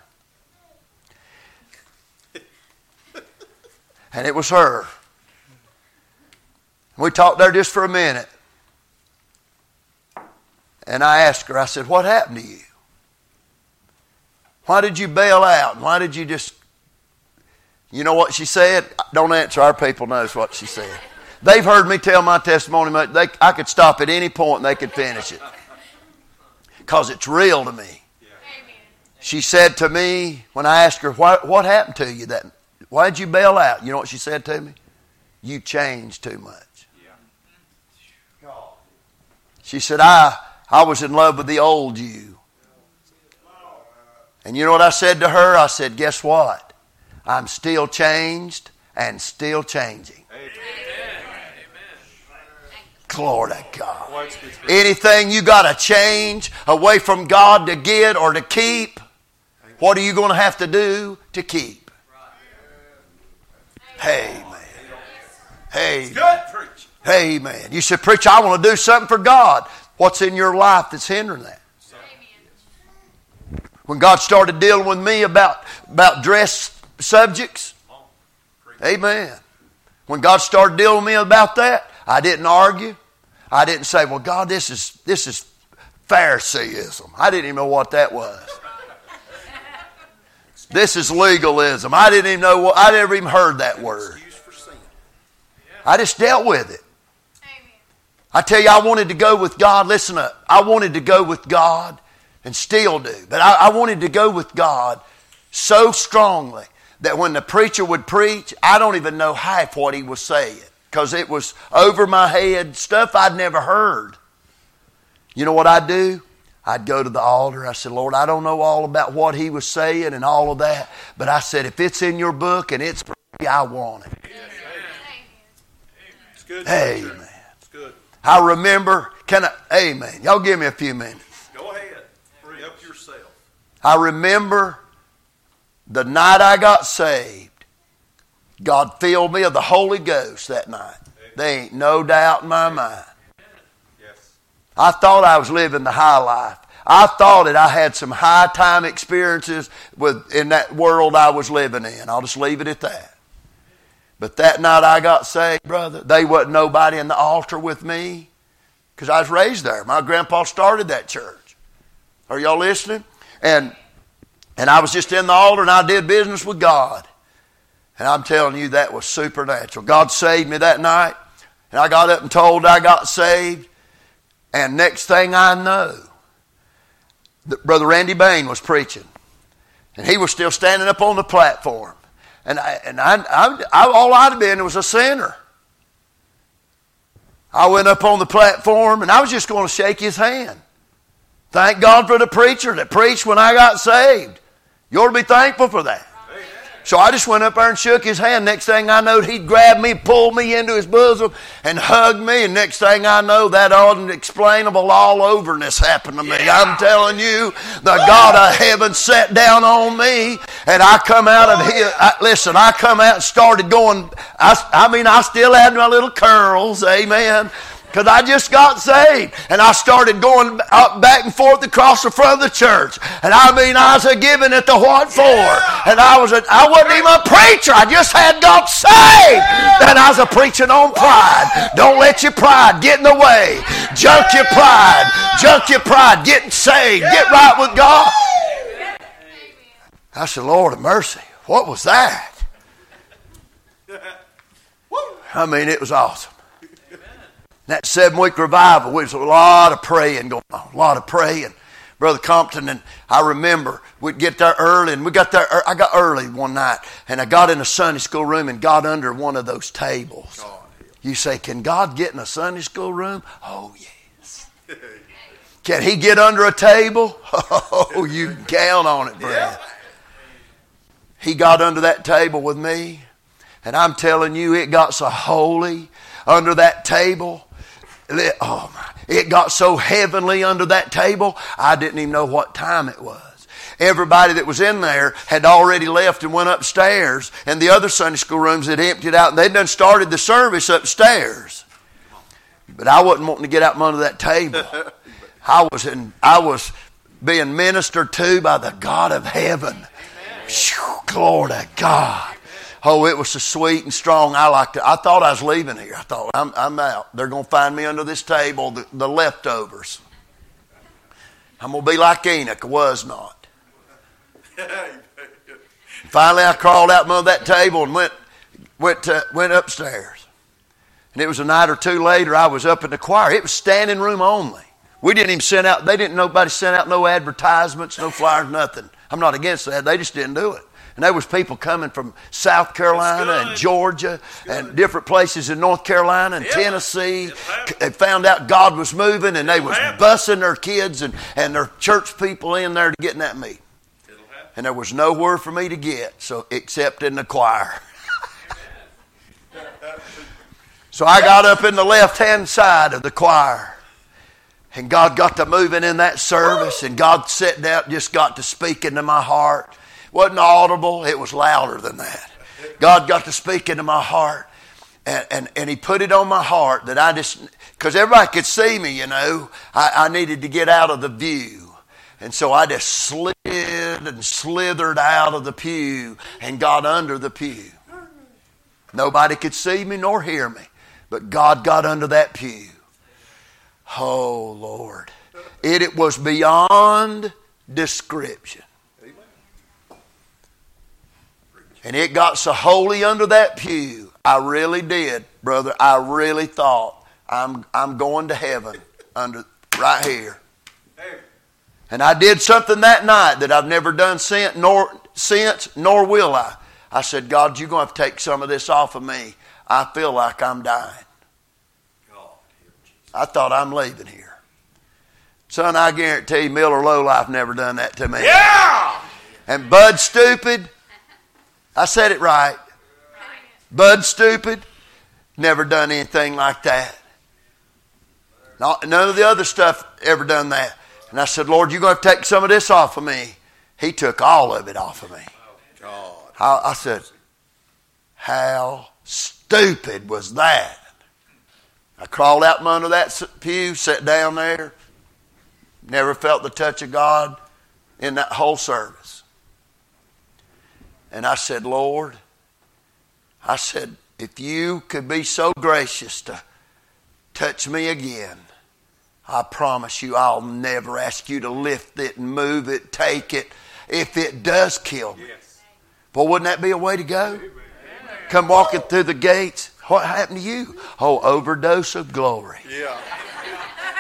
And it was her. We talked there just for a minute. And I asked her, I said, What happened to you? Why did you bail out? Why did you just. You know what she said? Don't answer. Our people knows what she said. They've heard me tell my testimony. They, I could stop at any point and they could finish it. Because it's real to me. She said to me when I asked her, what, what happened to you? That, why did you bail out? You know what she said to me? You changed too much. She said, I, I was in love with the old you. And you know what I said to her? I said, Guess what? I'm still changed and still changing. Amen. Glory to God. Anything you got to change away from God to get or to keep, what are you going to have to do to keep? Hey, man. Hey. Hey, man. You said, Preach, I want to do something for God. What's in your life that's hindering that? When God started dealing with me about, about dress subjects, amen. When God started dealing with me about that, I didn't argue. I didn't say, well, God, this is, this is Phariseeism. I didn't even know what that was. This is legalism. I didn't even know what, I never even heard that word. I just dealt with it. I tell you, I wanted to go with God. Listen up. I wanted to go with God and still do. But I, I wanted to go with God so strongly that when the preacher would preach, I don't even know half what he was saying because it was over my head, stuff I'd never heard. You know what I'd do? I'd go to the altar. I said, Lord, I don't know all about what he was saying and all of that, but I said, if it's in your book and it's for me, I want it. It's good. Amen. It's good. I remember, can I, amen. Y'all give me a few minutes. Go ahead. Help yourself. I remember the night I got saved, God filled me of the Holy Ghost that night. There ain't no doubt in my mind. I thought I was living the high life. I thought that I had some high time experiences with in that world I was living in. I'll just leave it at that. But that night I got saved, brother, they wasn't nobody in the altar with me because I was raised there. My grandpa started that church. Are y'all listening? And and I was just in the altar and I did business with God. And I'm telling you, that was supernatural. God saved me that night. And I got up and told I got saved. And next thing I know, Brother Randy Bain was preaching. And he was still standing up on the platform. And, I, and I, I, I, all I'd been was a sinner. I went up on the platform and I was just going to shake his hand. Thank God for the preacher that preached when I got saved. You ought to be thankful for that. So I just went up there and shook his hand. Next thing I know, he'd grab me, pull me into his bosom, and hug me. And next thing I know, that unexplainable all overness happened to me. Yeah. I'm telling you, the God of heaven sat down on me, and I come out of here. I, listen, I come out and started going. I, I mean, I still had my little curls. Amen because I just got saved. And I started going up back and forth across the front of the church. And I mean, I was a giving it the what for. And I was a, I wasn't even a preacher. I just had got saved. And I was a preaching on pride. Don't let your pride get in the way. Junk your pride. Junk your pride. Getting saved. Get right with God. I said, Lord of mercy, what was that? [laughs] I mean, it was awesome. That seven week revival, there was a lot of praying going on, a lot of praying. Brother Compton and I remember we'd get there early, and we got there. I got early one night, and I got in a Sunday school room and got under one of those tables. You say, "Can God get in a Sunday school room?" Oh yes. [laughs] Can He get under a table? [laughs] Oh, you can count on it, Brad. He got under that table with me, and I'm telling you, it got so holy under that table oh my, it got so heavenly under that table, I didn't even know what time it was. Everybody that was in there had already left and went upstairs, and the other Sunday school rooms had emptied out, and they'd done started the service upstairs. But I wasn't wanting to get out from under that table. I was in, I was being ministered to by the God of heaven. Whew, glory to God. Oh, it was so sweet and strong. I liked it. I thought I was leaving here. I thought, I'm, I'm out. They're going to find me under this table, the, the leftovers. I'm going to be like Enoch, was not. Finally, I crawled out from that table and went, went, to, went upstairs. And it was a night or two later, I was up in the choir. It was standing room only. We didn't even send out, they didn't, nobody sent out no advertisements, no flyers, nothing. I'm not against that. They just didn't do it. And there was people coming from South Carolina and Georgia and different places in North Carolina and Tennessee. They found out God was moving and they was bussing their kids and, and their church people in there to get in that meet. And there was nowhere for me to get, so except in the choir. [laughs] so I got up in the left hand side of the choir. And God got to moving in that service, and God sat down, just got to speak into my heart wasn't audible, it was louder than that. God got to speak into my heart. And, and, and he put it on my heart that I just, because everybody could see me, you know, I, I needed to get out of the view. And so I just slid and slithered out of the pew and got under the pew. Nobody could see me nor hear me, but God got under that pew. Oh, Lord. It, it was beyond description. And it got so holy under that pew. I really did, brother. I really thought I'm, I'm going to heaven under right here. And I did something that night that I've never done since, nor since, nor will I. I said, God, you're going to have to take some of this off of me. I feel like I'm dying. I thought I'm leaving here. Son, I guarantee Miller Lowlife never done that to me. Yeah! And Bud Stupid, I said it right. Bud Stupid, never done anything like that. Not, none of the other stuff ever done that. And I said, Lord, you're going to take some of this off of me. He took all of it off of me. I, I said, how stupid was that? I crawled out from under that pew, sat down there, never felt the touch of God in that whole service. And I said, Lord, I said, if you could be so gracious to touch me again, I promise you I'll never ask you to lift it and move it, take it, if it does kill me. Well, wouldn't that be a way to go? Come walking through the gates. What happened to you? Oh, overdose of glory. Yeah.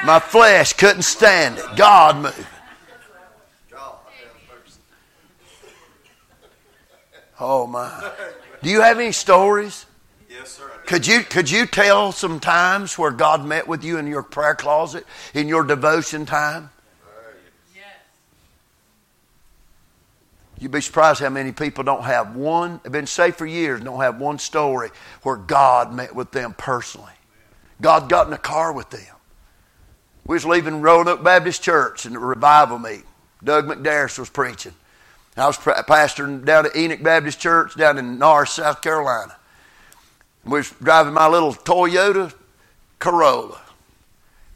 My flesh couldn't stand it. God moving. Oh my. Do you have any stories? Yes, sir. Could you could you tell some times where God met with you in your prayer closet, in your devotion time? You'd be surprised how many people don't have one, have been saved for years, don't have one story where God met with them personally. God got in a car with them. We was leaving Roanoke Baptist Church in the revival meeting. Doug McDarris was preaching. I was pastoring down at Enoch Baptist Church down in Norris, South Carolina. We was driving my little Toyota Corolla,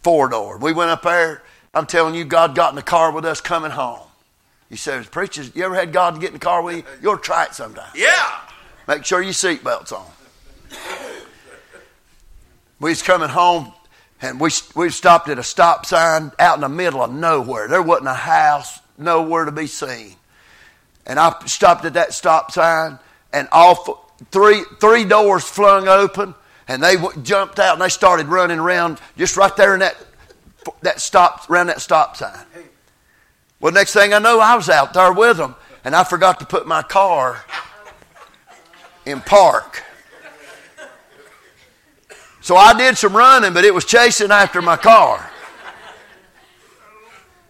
four door. We went up there. I'm telling you, God got in the car with us coming home. He says, Preachers, you ever had God get in the car with you? You'll try it sometime. Yeah. Make sure your seatbelt's on. we was coming home and we, we stopped at a stop sign out in the middle of nowhere. There wasn't a house, nowhere to be seen. And I stopped at that stop sign and all three, three doors flung open and they jumped out and they started running around just right there in that, that stop, around that stop sign. Well, next thing I know, I was out there with them, and I forgot to put my car in park. So I did some running, but it was chasing after my car.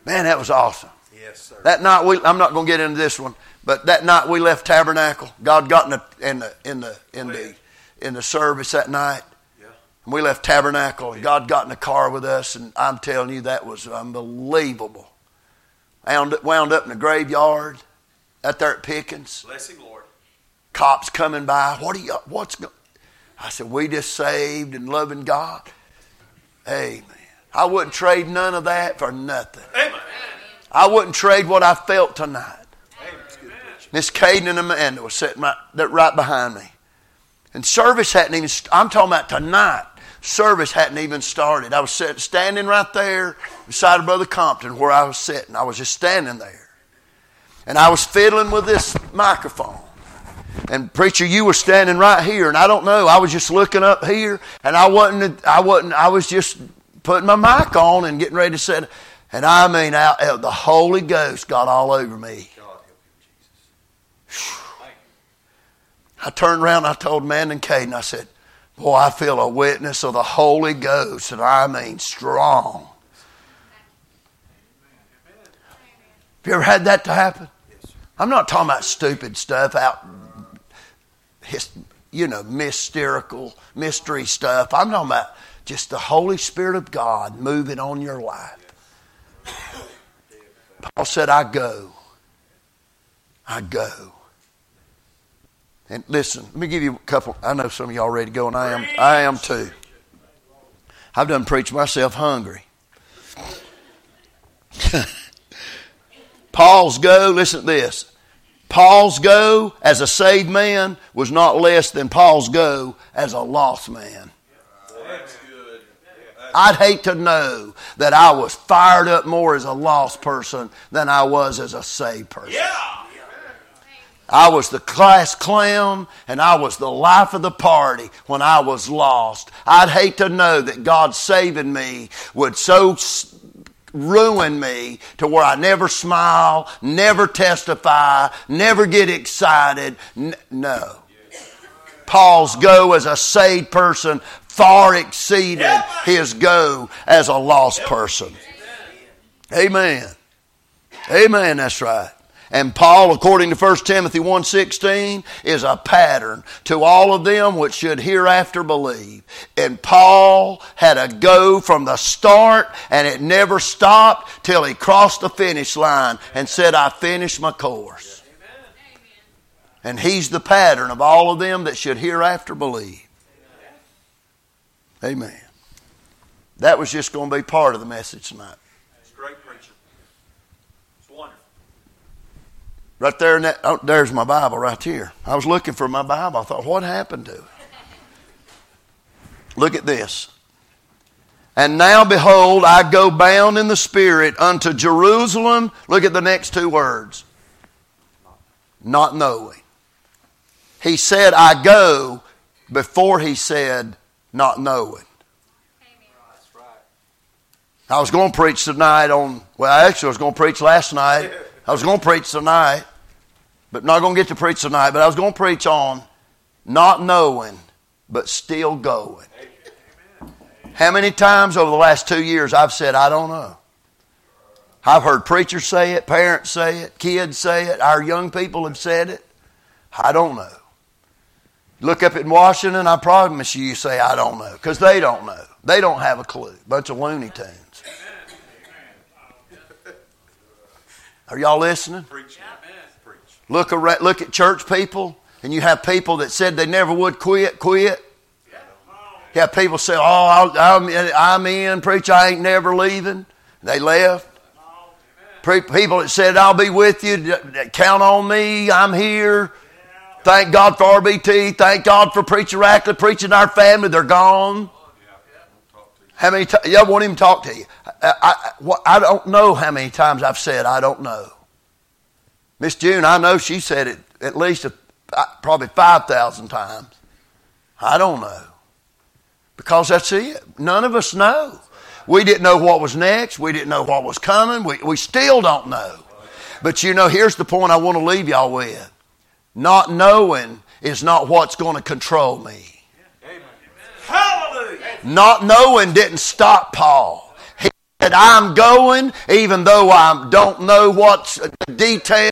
Man, that was awesome. Yes, sir. That night, we, I'm not going to get into this one, but that night we left Tabernacle. God got in the in the in the in the in the service that night. Yeah. And we left Tabernacle, and God got in the car with us, and I'm telling you, that was unbelievable wound, wound up in the graveyard out there at Pickens. Bless him, Lord. Cops coming by. What are you? What's going? I said, we just saved and loving God. Amen. I wouldn't trade none of that for nothing. Amen. I wouldn't trade what I felt tonight. Miss Caden and Amanda was sitting right, right behind me. And service hadn't even, I'm talking about tonight service hadn't even started. I was sitting, standing right there beside Brother Compton where I was sitting. I was just standing there. And I was fiddling with this microphone. And preacher, you were standing right here, and I don't know. I was just looking up here, and I wasn't. I wasn't. I was just putting my mic on and getting ready to set. And I mean, out, the Holy Ghost got all over me. I turned around. I told Man and Caden. I said, Boy, I feel a witness of the Holy Ghost, and I mean strong. Have you ever had that to happen? I'm not talking about stupid stuff out, you know, mystical, mystery stuff. I'm talking about just the Holy Spirit of God moving on your life. Paul said, I go. I go. And listen, let me give you a couple. I know some of y'all ready to go, and I am. I am too. I've done preach myself hungry. [laughs] Paul's go. Listen to this. Paul's go as a saved man was not less than Paul's go as a lost man. I'd hate to know that I was fired up more as a lost person than I was as a saved person. Yeah. I was the class clown and I was the life of the party when I was lost. I'd hate to know that God saving me would so ruin me to where I never smile, never testify, never get excited. no. Paul's go as a saved person far exceeded his go as a lost person. Amen. Amen, that's right. And Paul, according to 1 Timothy 1.16, is a pattern to all of them which should hereafter believe. And Paul had a go from the start and it never stopped till he crossed the finish line and said, I finished my course. And he's the pattern of all of them that should hereafter believe. Amen. That was just going to be part of the message tonight. It's a great preacher. It's wonderful. Right there, in that, oh, there's my Bible right here. I was looking for my Bible. I thought, what happened to it? [laughs] Look at this. And now, behold, I go bound in the Spirit unto Jerusalem. Look at the next two words. Not knowing. He said, I go before he said, not knowing. I was going to preach tonight on, well, actually, I was going to preach last night. I was going to preach tonight, but not going to get to preach tonight. But I was going to preach on not knowing, but still going. How many times over the last two years I've said, I don't know? I've heard preachers say it, parents say it, kids say it, our young people have said it. I don't know. Look up in Washington, I promise you, you say, I don't know, because they don't know. They don't have a clue. Bunch of Looney Tunes. Are y'all listening? Look, around, look at church people, and you have people that said they never would quit, quit. You have people say, Oh, I'll, I'm, I'm in, preach, I ain't never leaving. They left. Pre- People that said, I'll be with you, count on me, I'm here. Thank God for RBT. Thank God for Preacher Ratcliffe preaching our family. They're gone. How many times? Y'all won't even talk to you. I, I, I don't know how many times I've said, I don't know. Miss June, I know she said it at least a, uh, probably 5,000 times. I don't know. Because that's it. None of us know. We didn't know what was next. We didn't know what was coming. We, we still don't know. But you know, here's the point I want to leave y'all with. Not knowing is not what's going to control me. Hallelujah. Not knowing didn't stop Paul. He said, I'm going even though I don't know what's the details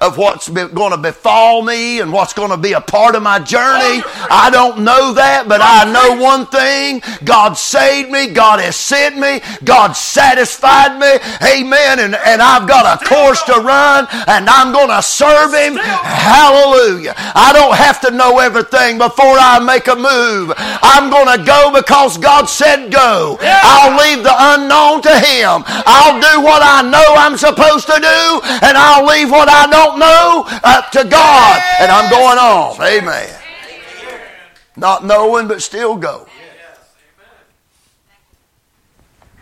of what's going to befall me and what's going to be a part of my journey. I don't know that, but I know one thing. God saved me. God has sent me. God satisfied me. Amen. And, and I've got a course to run and I'm going to serve Him. Hallelujah. I don't have to know everything before I make a move. I'm going to go because God said go. I'll leave the unknown to Him. I'll do what I know I'm supposed to do and I'll leave what I don't know up to God. And I'm going on. Amen. Not knowing, but still go.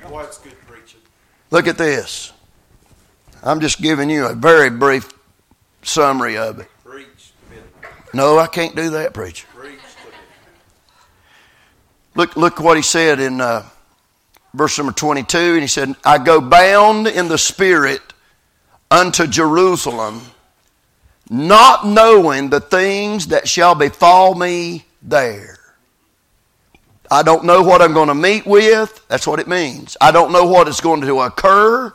Boy, it's good preaching. Look at this. I'm just giving you a very brief summary of it. Preach to me. No, I can't do that, preacher. Preach to me. Look, look what he said in uh, verse number 22. And he said, I go bound in the Spirit unto Jerusalem, not knowing the things that shall befall me there. I don't know what I'm going to meet with. That's what it means. I don't know what is going to occur.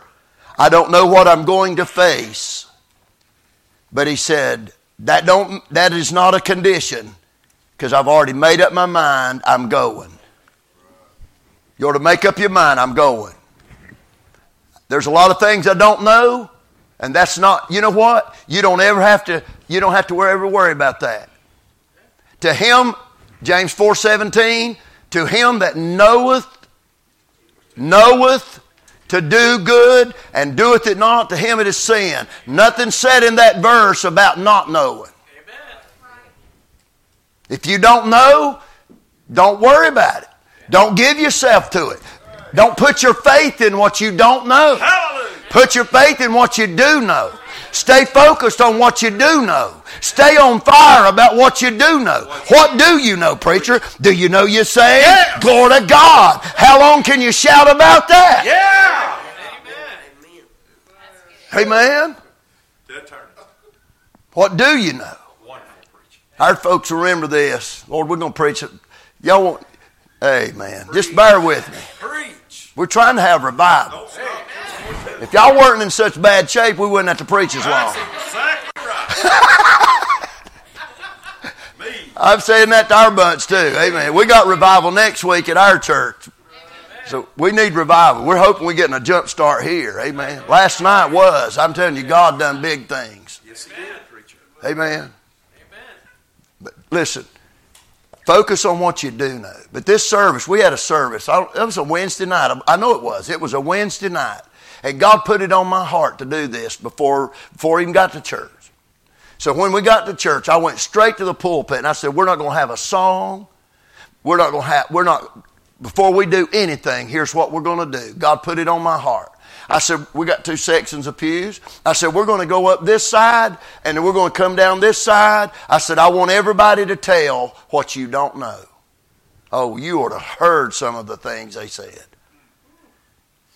I don't know what I'm going to face. But he said, that, don't, that is not a condition because I've already made up my mind. I'm going. You ought to make up your mind. I'm going. There's a lot of things I don't know, and that's not. You know what? You don't ever have to. You don't have to ever worry about that. To him, James four seventeen. To him that knoweth, knoweth to do good and doeth it not, to him it is sin. Nothing said in that verse about not knowing. If you don't know, don't worry about it. Don't give yourself to it. Don't put your faith in what you don't know. Hallelujah. Put your faith in what you do know. Stay focused on what you do know. Stay on fire about what you do know. What do you know, preacher? Do you know you're saved? Yeah. Glory to God. How long can you shout about that? Yeah. Amen. Eternity. What do you know? Our folks remember this. Lord, we're going to preach it. Y'all want, amen. Just bear with me. We're trying to have revival. If y'all weren't in such bad shape, we wouldn't have to preach as long. That's exactly right. Me. [laughs] I'm saying that to our bunch too. Amen. We got revival next week at our church. So we need revival. We're hoping we're getting a jump start here. Amen. Last night was. I'm telling you, God done big things. Yes, he did, preacher. Amen. listen, focus on what you do know. But this service, we had a service. I, it was a Wednesday night. I know it was. It was a Wednesday night. And God put it on my heart to do this before, before I even got to church. So when we got to church, I went straight to the pulpit and I said, We're not going to have a song. We're not going to have, we're not, before we do anything, here's what we're going to do. God put it on my heart. I said, we got two sections of pews. I said, we're going to go up this side and then we're going to come down this side. I said, I want everybody to tell what you don't know. Oh, you ought to have heard some of the things they said.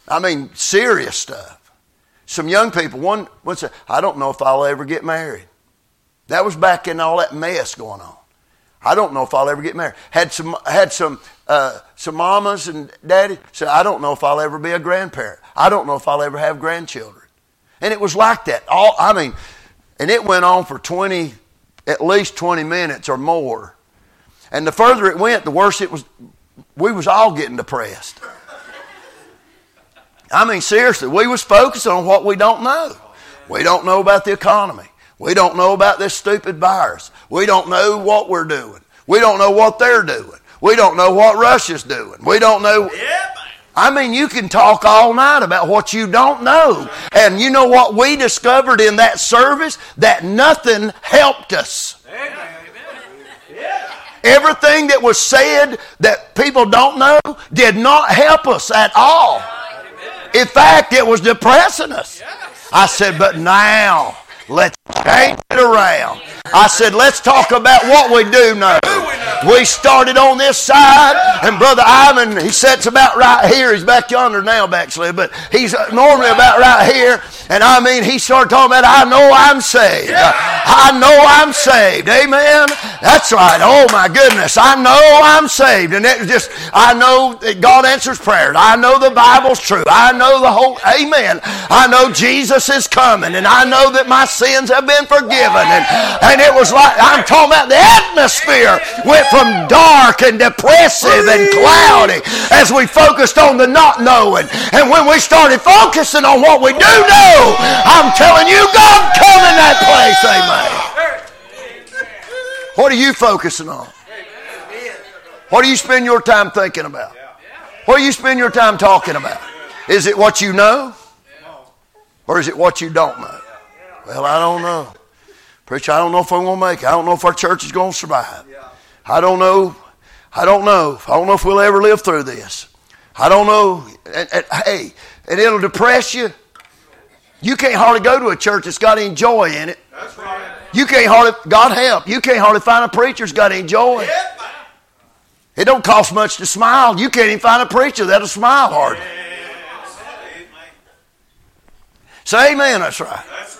I mean, serious stuff. Some young people, one, one said, I don't know if I'll ever get married. That was back in all that mess going on. I don't know if I'll ever get married. Had some, had some, uh, some mamas and daddies said, I don't know if I'll ever be a grandparent. I don't know if I'll ever have grandchildren. And it was like that. All, I mean, and it went on for 20, at least 20 minutes or more. And the further it went, the worse it was. We was all getting depressed. I mean, seriously, we was focused on what we don't know. We don't know about the economy. We don't know about this stupid virus. We don't know what we're doing. We don't know what they're doing. We don't know what Russia's doing. We don't know. I mean, you can talk all night about what you don't know. And you know what we discovered in that service? That nothing helped us. Everything that was said that people don't know did not help us at all. In fact, it was depressing us. I said, but now let's change it around. I said, let's talk about what we do know. We started on this side, and Brother Ivan, he sits about right here. He's back yonder now, backslid, but he's normally about right here. And I mean, he started talking about, I know I'm saved. I know I'm saved. Amen. That's right. Oh my goodness. I know I'm saved. And it just, I know that God answers prayers. I know the Bible's true. I know the whole, amen. I know Jesus is coming, and I know that my sins have been forgiven. And, and it was like, I'm talking about the atmosphere went from dark and depressive and cloudy as we focused on the not knowing. And when we started focusing on what we do know, I'm telling you, God come in that place. Amen. What are you focusing on? What do you spend your time thinking about? What do you spend your time talking about? Is it what you know? Or is it what you don't know? Well, I don't know. Preacher, I don't know if I'm going to make it. I don't know if our church is going to survive. I don't know. I don't know. I don't know if we'll ever live through this. I don't know. And, and, hey, and it'll depress you. You can't hardly go to a church that's got any joy in it. That's right. You can't hardly, God help, you can't hardly find a preacher that's got any joy. It don't cost much to smile. You can't even find a preacher that'll smile hard. Say amen, that's right. That's.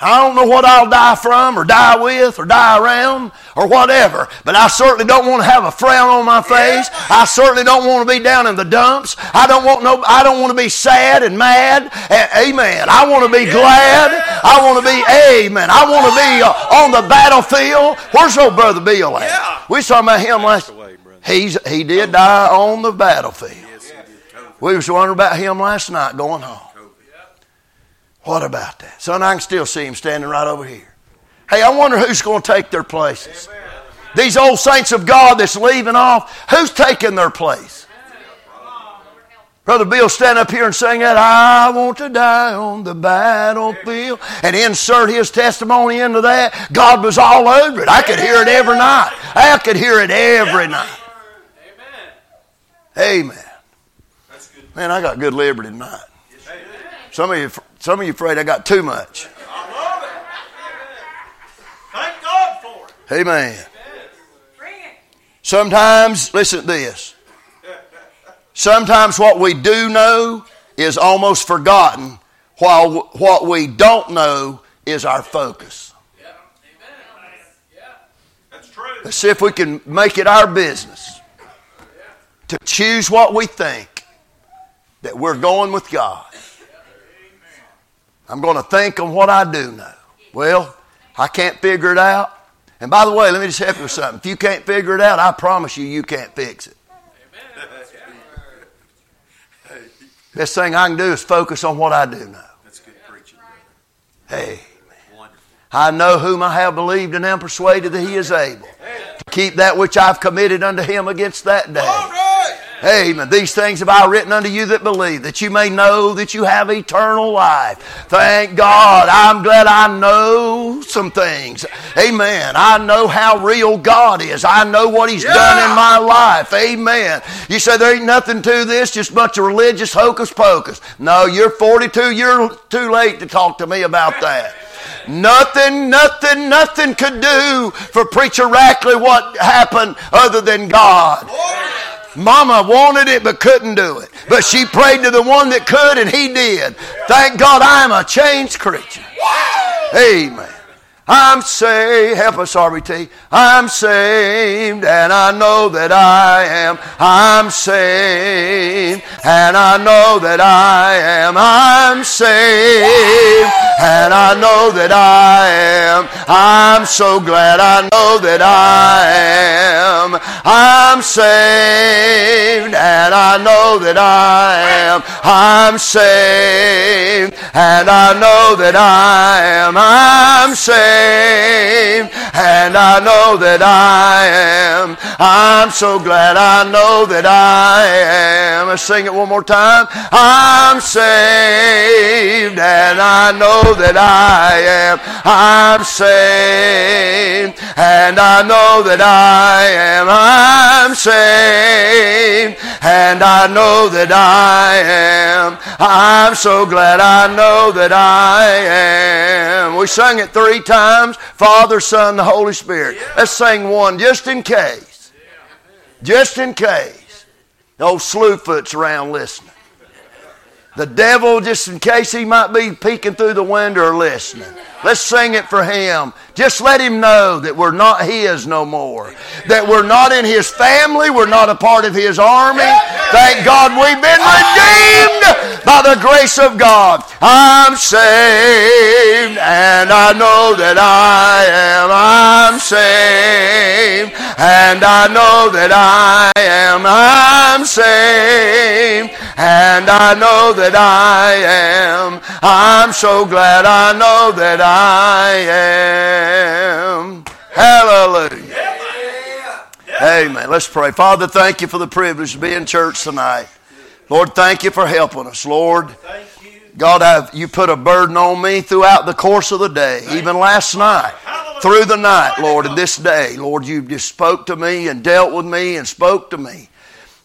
I don't know what I'll die from or die with or die around or whatever, but I certainly don't want to have a frown on my face. I certainly don't want to be down in the dumps. I don't want no I don't want to be sad and mad. Amen. I want to be glad. I want to be amen. I want to be uh, on the battlefield. Where's old brother Bill at? We saw about him last He's he did die on the battlefield. We was wondering about him last night going home. What about that? Son, I can still see him standing right over here. Hey, I wonder who's going to take their places. These old saints of God that's leaving off, who's taking their place? Brother Bill stand up here and sing that, I want to die on the battlefield, and insert his testimony into that. God was all over it. I could hear it every night. I could hear it every night. Amen. Man, I got good liberty tonight. Some of you some of you afraid I got too much. I love it. Thank God for it. Amen. Sometimes, listen to this. Sometimes what we do know is almost forgotten, while what we don't know is our focus. That's true. Let's see if we can make it our business to choose what we think that we're going with God. I'm going to think on what I do know. Well, I can't figure it out. And by the way, let me just help you with something. If you can't figure it out, I promise you, you can't fix it. Best thing I can do is focus on what I do know. That's good preaching, brother. Hey, I know whom I have believed and am persuaded that he is able to keep that which I've committed unto him against that day. Amen. These things have I written unto you that believe, that you may know that you have eternal life. Thank God. I'm glad I know some things. Amen. I know how real God is. I know what He's yeah. done in my life. Amen. You say there ain't nothing to this, just a bunch of religious hocus pocus. No, you're 42. You're too late to talk to me about that. Nothing, nothing, nothing could do for Preacher Rackley what happened other than God. Mama wanted it but couldn't do it. But she prayed to the one that could and he did. Thank God I am a changed creature. Amen. I'm saved. Help us, RBT. I'm saved and I know that I am. I'm saved and I know that I am. I'm saved and I know that I am. I'm so glad I know that I am. I'm saved and I know that I am. I'm saved and I know that I am. I'm saved and I know that I am. I'm so glad I know that I am. Let's sing it one more time. I'm saved and I know that I am. I'm saved and I know that I am. I'm saved and I know that I am. I'm so glad I know that I am. We sung it three times times Father, Son, the Holy Spirit. Let's sing one just in case. Just in case. Old Slewfoot's around listening. The devil, just in case he might be peeking through the window or listening. Let's sing it for him. Just let him know that we're not his no more. That we're not in his family. We're not a part of his army. Thank God we've been redeemed by the grace of God. I'm saved and I know that I am. I'm saved and I know that I am. I'm saved and I know that I am. I'm so glad I know that I am. Hallelujah. Amen. Let's pray. Father, thank you for the privilege to be in church tonight. Lord, thank you for helping us. Lord, God, I've, you put a burden on me throughout the course of the day, even last night, through the night, Lord, and this day. Lord, you just spoke to me and dealt with me and spoke to me,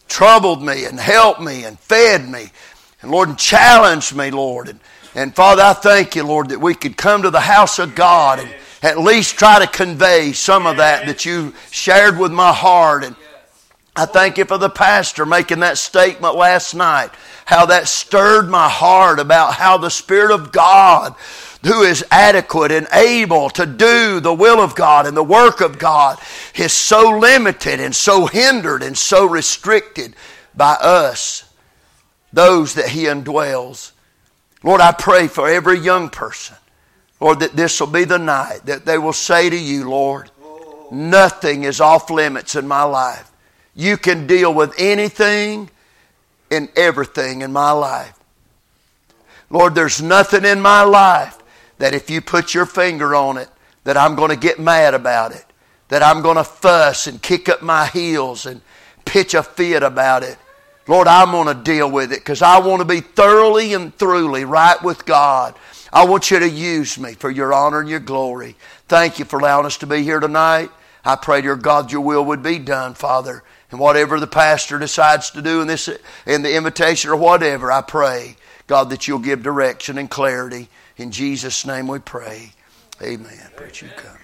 troubled me and helped me and fed me, and Lord, and challenged me, Lord. And, and Father, I thank you, Lord, that we could come to the house of God and at least try to convey some of that that you shared with my heart. And I thank you for the pastor making that statement last night, how that stirred my heart about how the Spirit of God, who is adequate and able to do the will of God and the work of God, is so limited and so hindered and so restricted by us, those that He indwells. Lord, I pray for every young person, Lord, that this will be the night that they will say to you, Lord, nothing is off limits in my life. You can deal with anything and everything in my life. Lord, there's nothing in my life that if you put your finger on it, that I'm going to get mad about it, that I'm going to fuss and kick up my heels and pitch a fit about it. Lord, I'm going to deal with it because I want to be thoroughly and truly right with God. I want you to use me for your honor and your glory. Thank you for allowing us to be here tonight. I pray, dear God, your will would be done, Father. And whatever the pastor decides to do in this in the invitation or whatever, I pray, God, that you'll give direction and clarity. In Jesus' name we pray. Amen. Preach you come.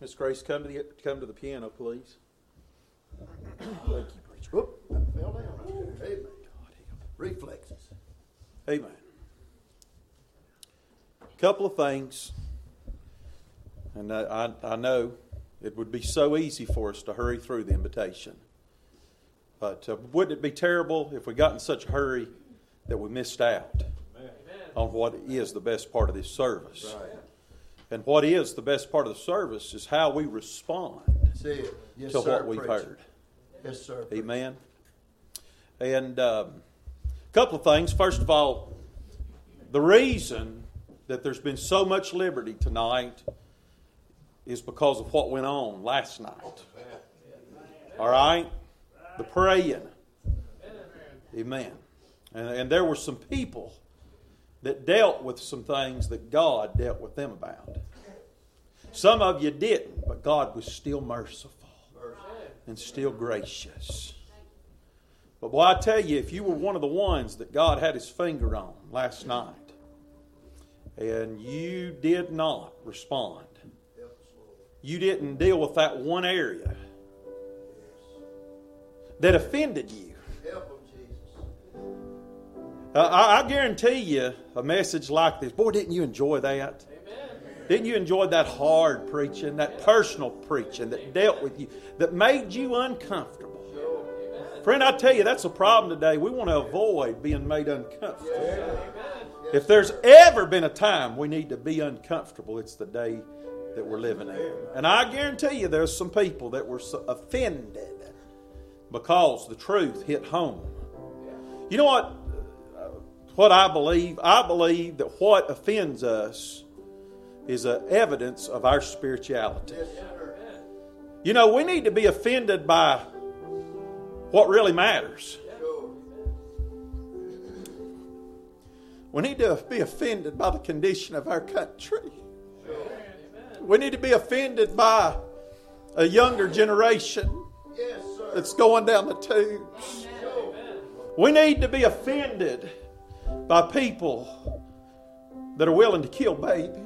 Miss Grace, come to the come to the piano, please. Thank you, preacher. Whoop, that fell down. Amen. Reflexes. Amen. A couple of things, and I, I, I know it would be so easy for us to hurry through the invitation. But uh, wouldn't it be terrible if we got in such a hurry that we missed out Amen. on what is the best part of this service? Right. And what is the best part of the service is how we respond yes, to what we've preacher. heard. Yes, sir. Amen. And um, a couple of things. First of all, the reason that there's been so much liberty tonight is because of what went on last night. All right? The praying. Amen. And, and there were some people that dealt with some things that God dealt with them about. Some of you didn't, but God was still merciful and still gracious. But boy, I tell you, if you were one of the ones that God had his finger on last night and you did not respond, you didn't deal with that one area that offended you. Uh, I, I guarantee you a message like this. Boy, didn't you enjoy that? Didn't you enjoy that hard preaching, that personal preaching that dealt with you, that made you uncomfortable? Friend, I tell you, that's a problem today. We want to avoid being made uncomfortable. If there's ever been a time we need to be uncomfortable, it's the day that we're living in. And I guarantee you, there's some people that were so offended because the truth hit home. You know what? What I believe, I believe that what offends us is a evidence of our spirituality. You know, we need to be offended by what really matters. We need to be offended by the condition of our country. We need to be offended by a younger generation that's going down the tubes. We need to be offended by people that are willing to kill babies.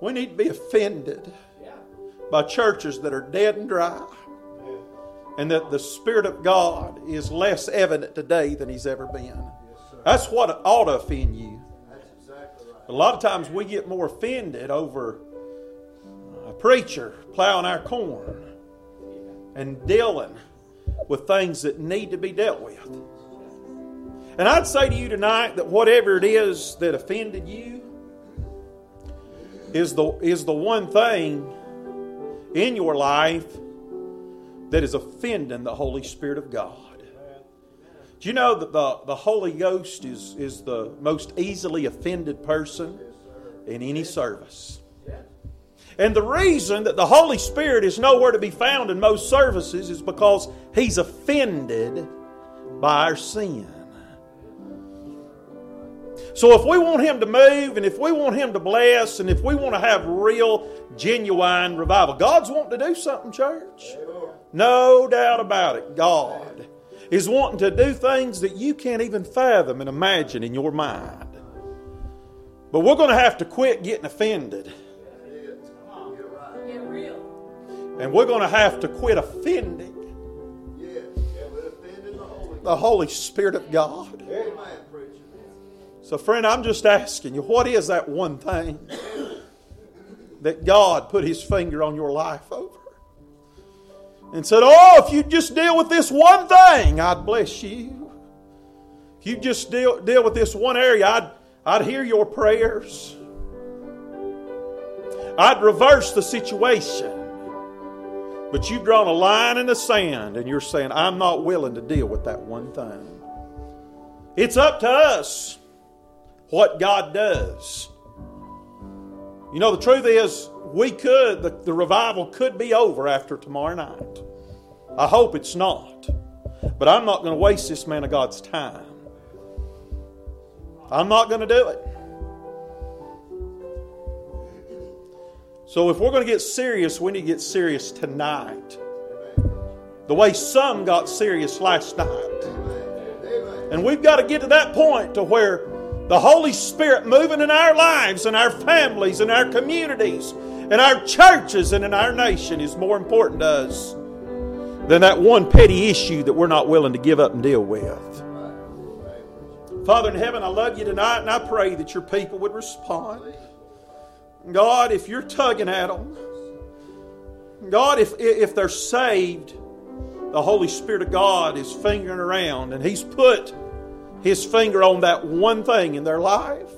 We need to be offended by churches that are dead and dry and that the Spirit of God is less evident today than He's ever been. That's what ought to offend you. A lot of times we get more offended over a preacher plowing our corn and dealing with things that need to be dealt with. And I'd say to you tonight that whatever it is that offended you is the, is the one thing in your life that is offending the Holy Spirit of God. Do you know that the, the Holy Ghost is, is the most easily offended person in any service? And the reason that the Holy Spirit is nowhere to be found in most services is because He's offended by our sin. So if we want Him to move and if we want Him to bless and if we want to have real, genuine revival, God's wanting to do something, church. No doubt about it. God is wanting to do things that you can't even fathom and imagine in your mind. But we're going to have to quit getting offended. Get real. And we're going to have to quit offending the Holy Spirit of God. So, friend, I'm just asking you, what is that one thing that God put His finger on your life over? And said, Oh, if you just deal with this one thing, I'd bless you. If you just deal, deal with this one area, I'd, I'd hear your prayers. I'd reverse the situation. But you've drawn a line in the sand and you're saying, I'm not willing to deal with that one thing. It's up to us what God does. You know, the truth is, we could, the, the revival could be over after tomorrow night. I hope it's not. But I'm not going to waste this man of God's time. I'm not going to do it. So if we're going to get serious, we need to get serious tonight. The way some got serious last night. And we've got to get to that point to where the Holy Spirit moving in our lives and our families and our communities and our churches and in our nation is more important to us than that one petty issue that we're not willing to give up and deal with. Father in heaven, I love you tonight and I pray that your people would respond. God, if you're tugging at them, God, if, if they're saved, the Holy Spirit of God is fingering around and He's put His finger on that one thing in their life.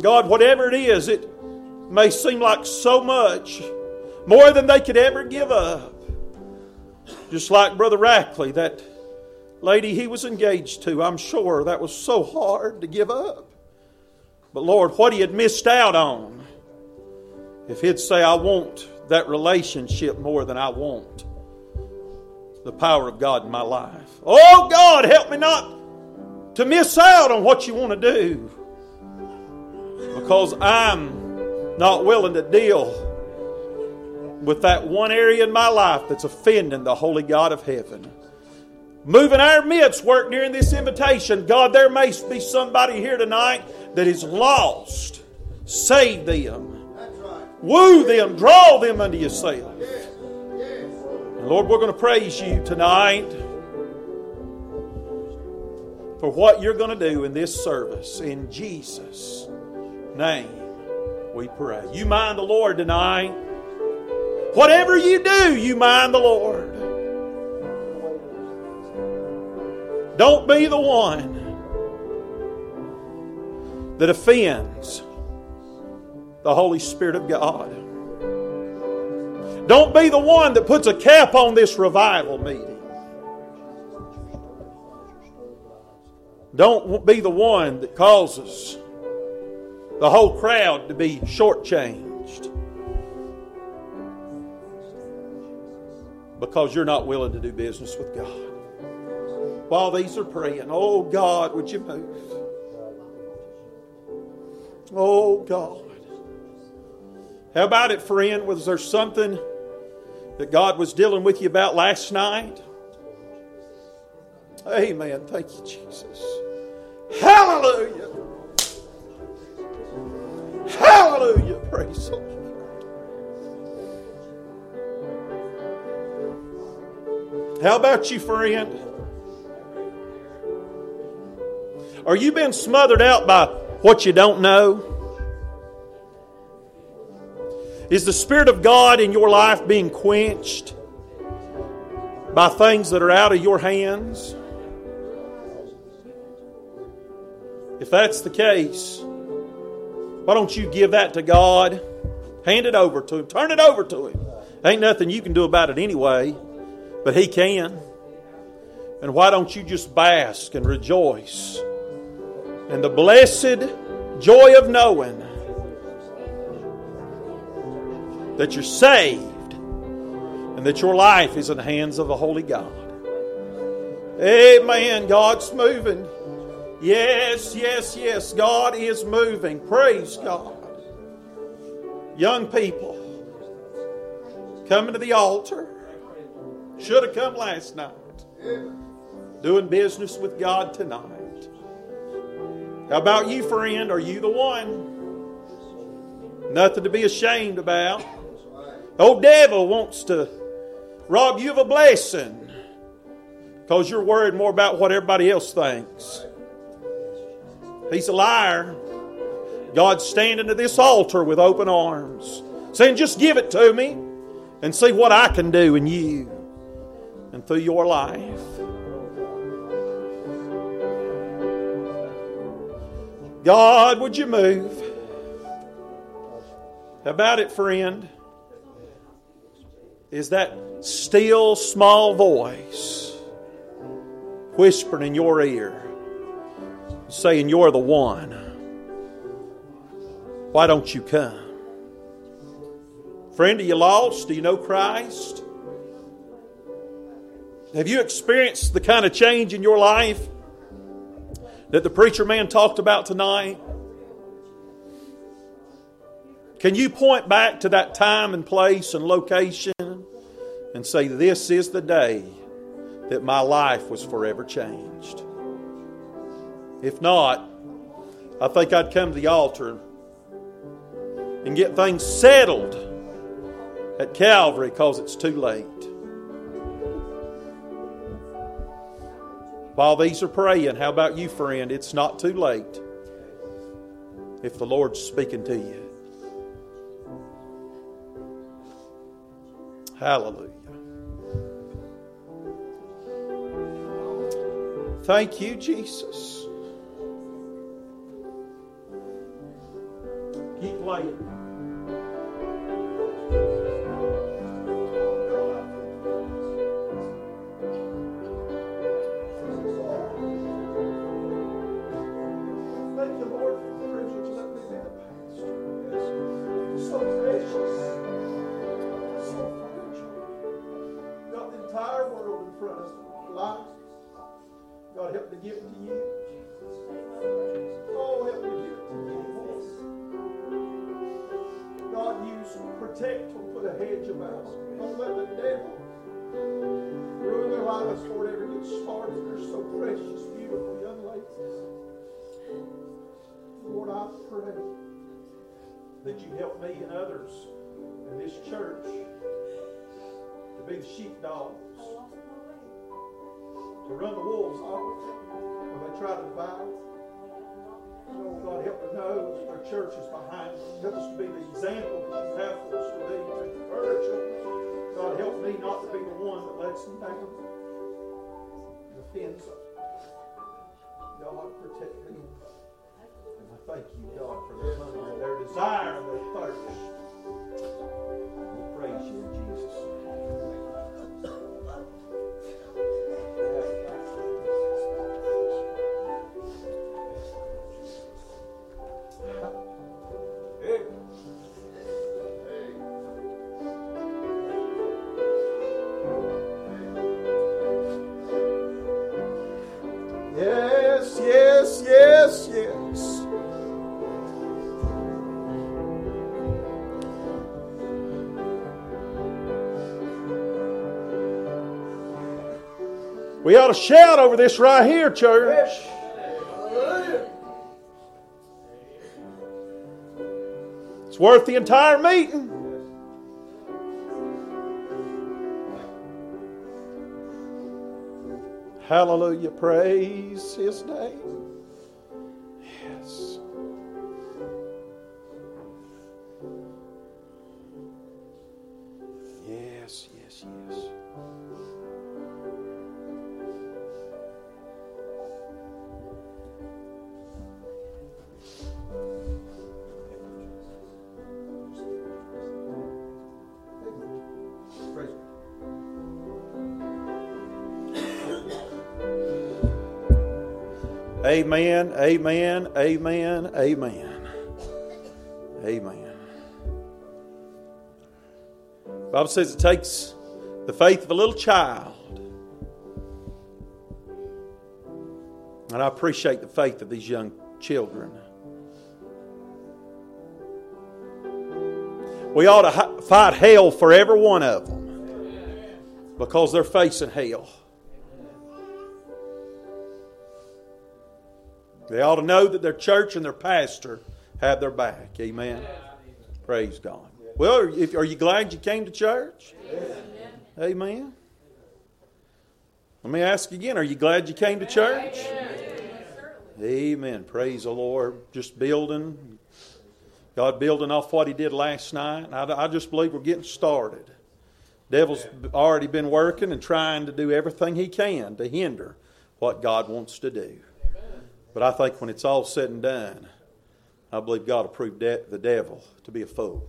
God, whatever it is, it may seem like so much, more than they could ever give up. Just like Brother Rackley, that lady he was engaged to. I'm sure that was so hard to give up. But Lord, what he had missed out on, if he'd say, I want that relationship more than I want the power of God in my life. Oh God, help me not to miss out on what you want to do because I'm not willing to deal with that one area in my life that's offending the holy God of heaven. Moving our midst work during this invitation. God, there may be somebody here tonight that is lost. Save them. Woo them, draw them unto yourself. Lord, we're going to praise you tonight for what you're going to do in this service. In Jesus' name, we pray. You mind the Lord tonight. Whatever you do, you mind the Lord. Don't be the one that offends the Holy Spirit of God. Don't be the one that puts a cap on this revival meeting. Don't be the one that causes the whole crowd to be shortchanged because you're not willing to do business with God. While these are praying, oh God, would you move? Oh God. How about it, friend? Was there something that God was dealing with you about last night? Amen. Thank you, Jesus. Hallelujah. Hallelujah. Praise the Lord. How about you, friend? Are you being smothered out by what you don't know? Is the Spirit of God in your life being quenched by things that are out of your hands? If that's the case, why don't you give that to God? Hand it over to Him. Turn it over to Him. Ain't nothing you can do about it anyway, but He can. And why don't you just bask and rejoice in the blessed joy of knowing that you're saved and that your life is in the hands of the Holy God? Amen. God's moving. Yes, yes, yes. God is moving. Praise God. Young people, coming to the altar. Should have come last night. Doing business with God tonight. How about you, friend? Are you the one? Nothing to be ashamed about. Old devil wants to rob you of a blessing because you're worried more about what everybody else thinks. He's a liar. God's standing at this altar with open arms, saying, Just give it to me and see what I can do in you and through your life. God, would you move? How about it, friend? Is that still small voice whispering in your ear, saying, You're the one? Why don't you come? Friend, are you lost? Do you know Christ? Have you experienced the kind of change in your life that the preacher man talked about tonight? Can you point back to that time and place and location and say, This is the day that my life was forever changed? If not, I think I'd come to the altar and get things settled at Calvary because it's too late. While these are praying, how about you, friend? It's not too late if the Lord's speaking to you. Hallelujah. Thank you, Jesus. Keep playing. We ought to shout over this right here, church. It's worth the entire meeting. Hallelujah. Praise his name. Amen, amen, amen, amen. Amen. The Bible says it takes the faith of a little child. And I appreciate the faith of these young children. We ought to fight hell for every one of them because they're facing hell. They ought to know that their church and their pastor have their back. Amen. Praise God. Well, are you glad you came to church? Amen. Let me ask again. Are you glad you came to church? Amen. Praise the Lord. Just building. God building off what He did last night. I, I just believe we're getting started. Devil's already been working and trying to do everything he can to hinder what God wants to do. But I think when it's all said and done, I believe God prove de- the devil to be a fool.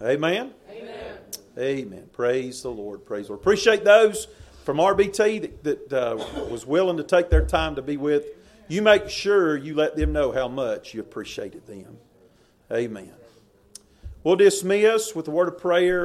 Amen? Amen. Amen. Praise the Lord. Praise the Lord. Appreciate those from RBT that, that uh, was willing to take their time to be with. You make sure you let them know how much you appreciated them. Amen. We'll dismiss with a word of prayer.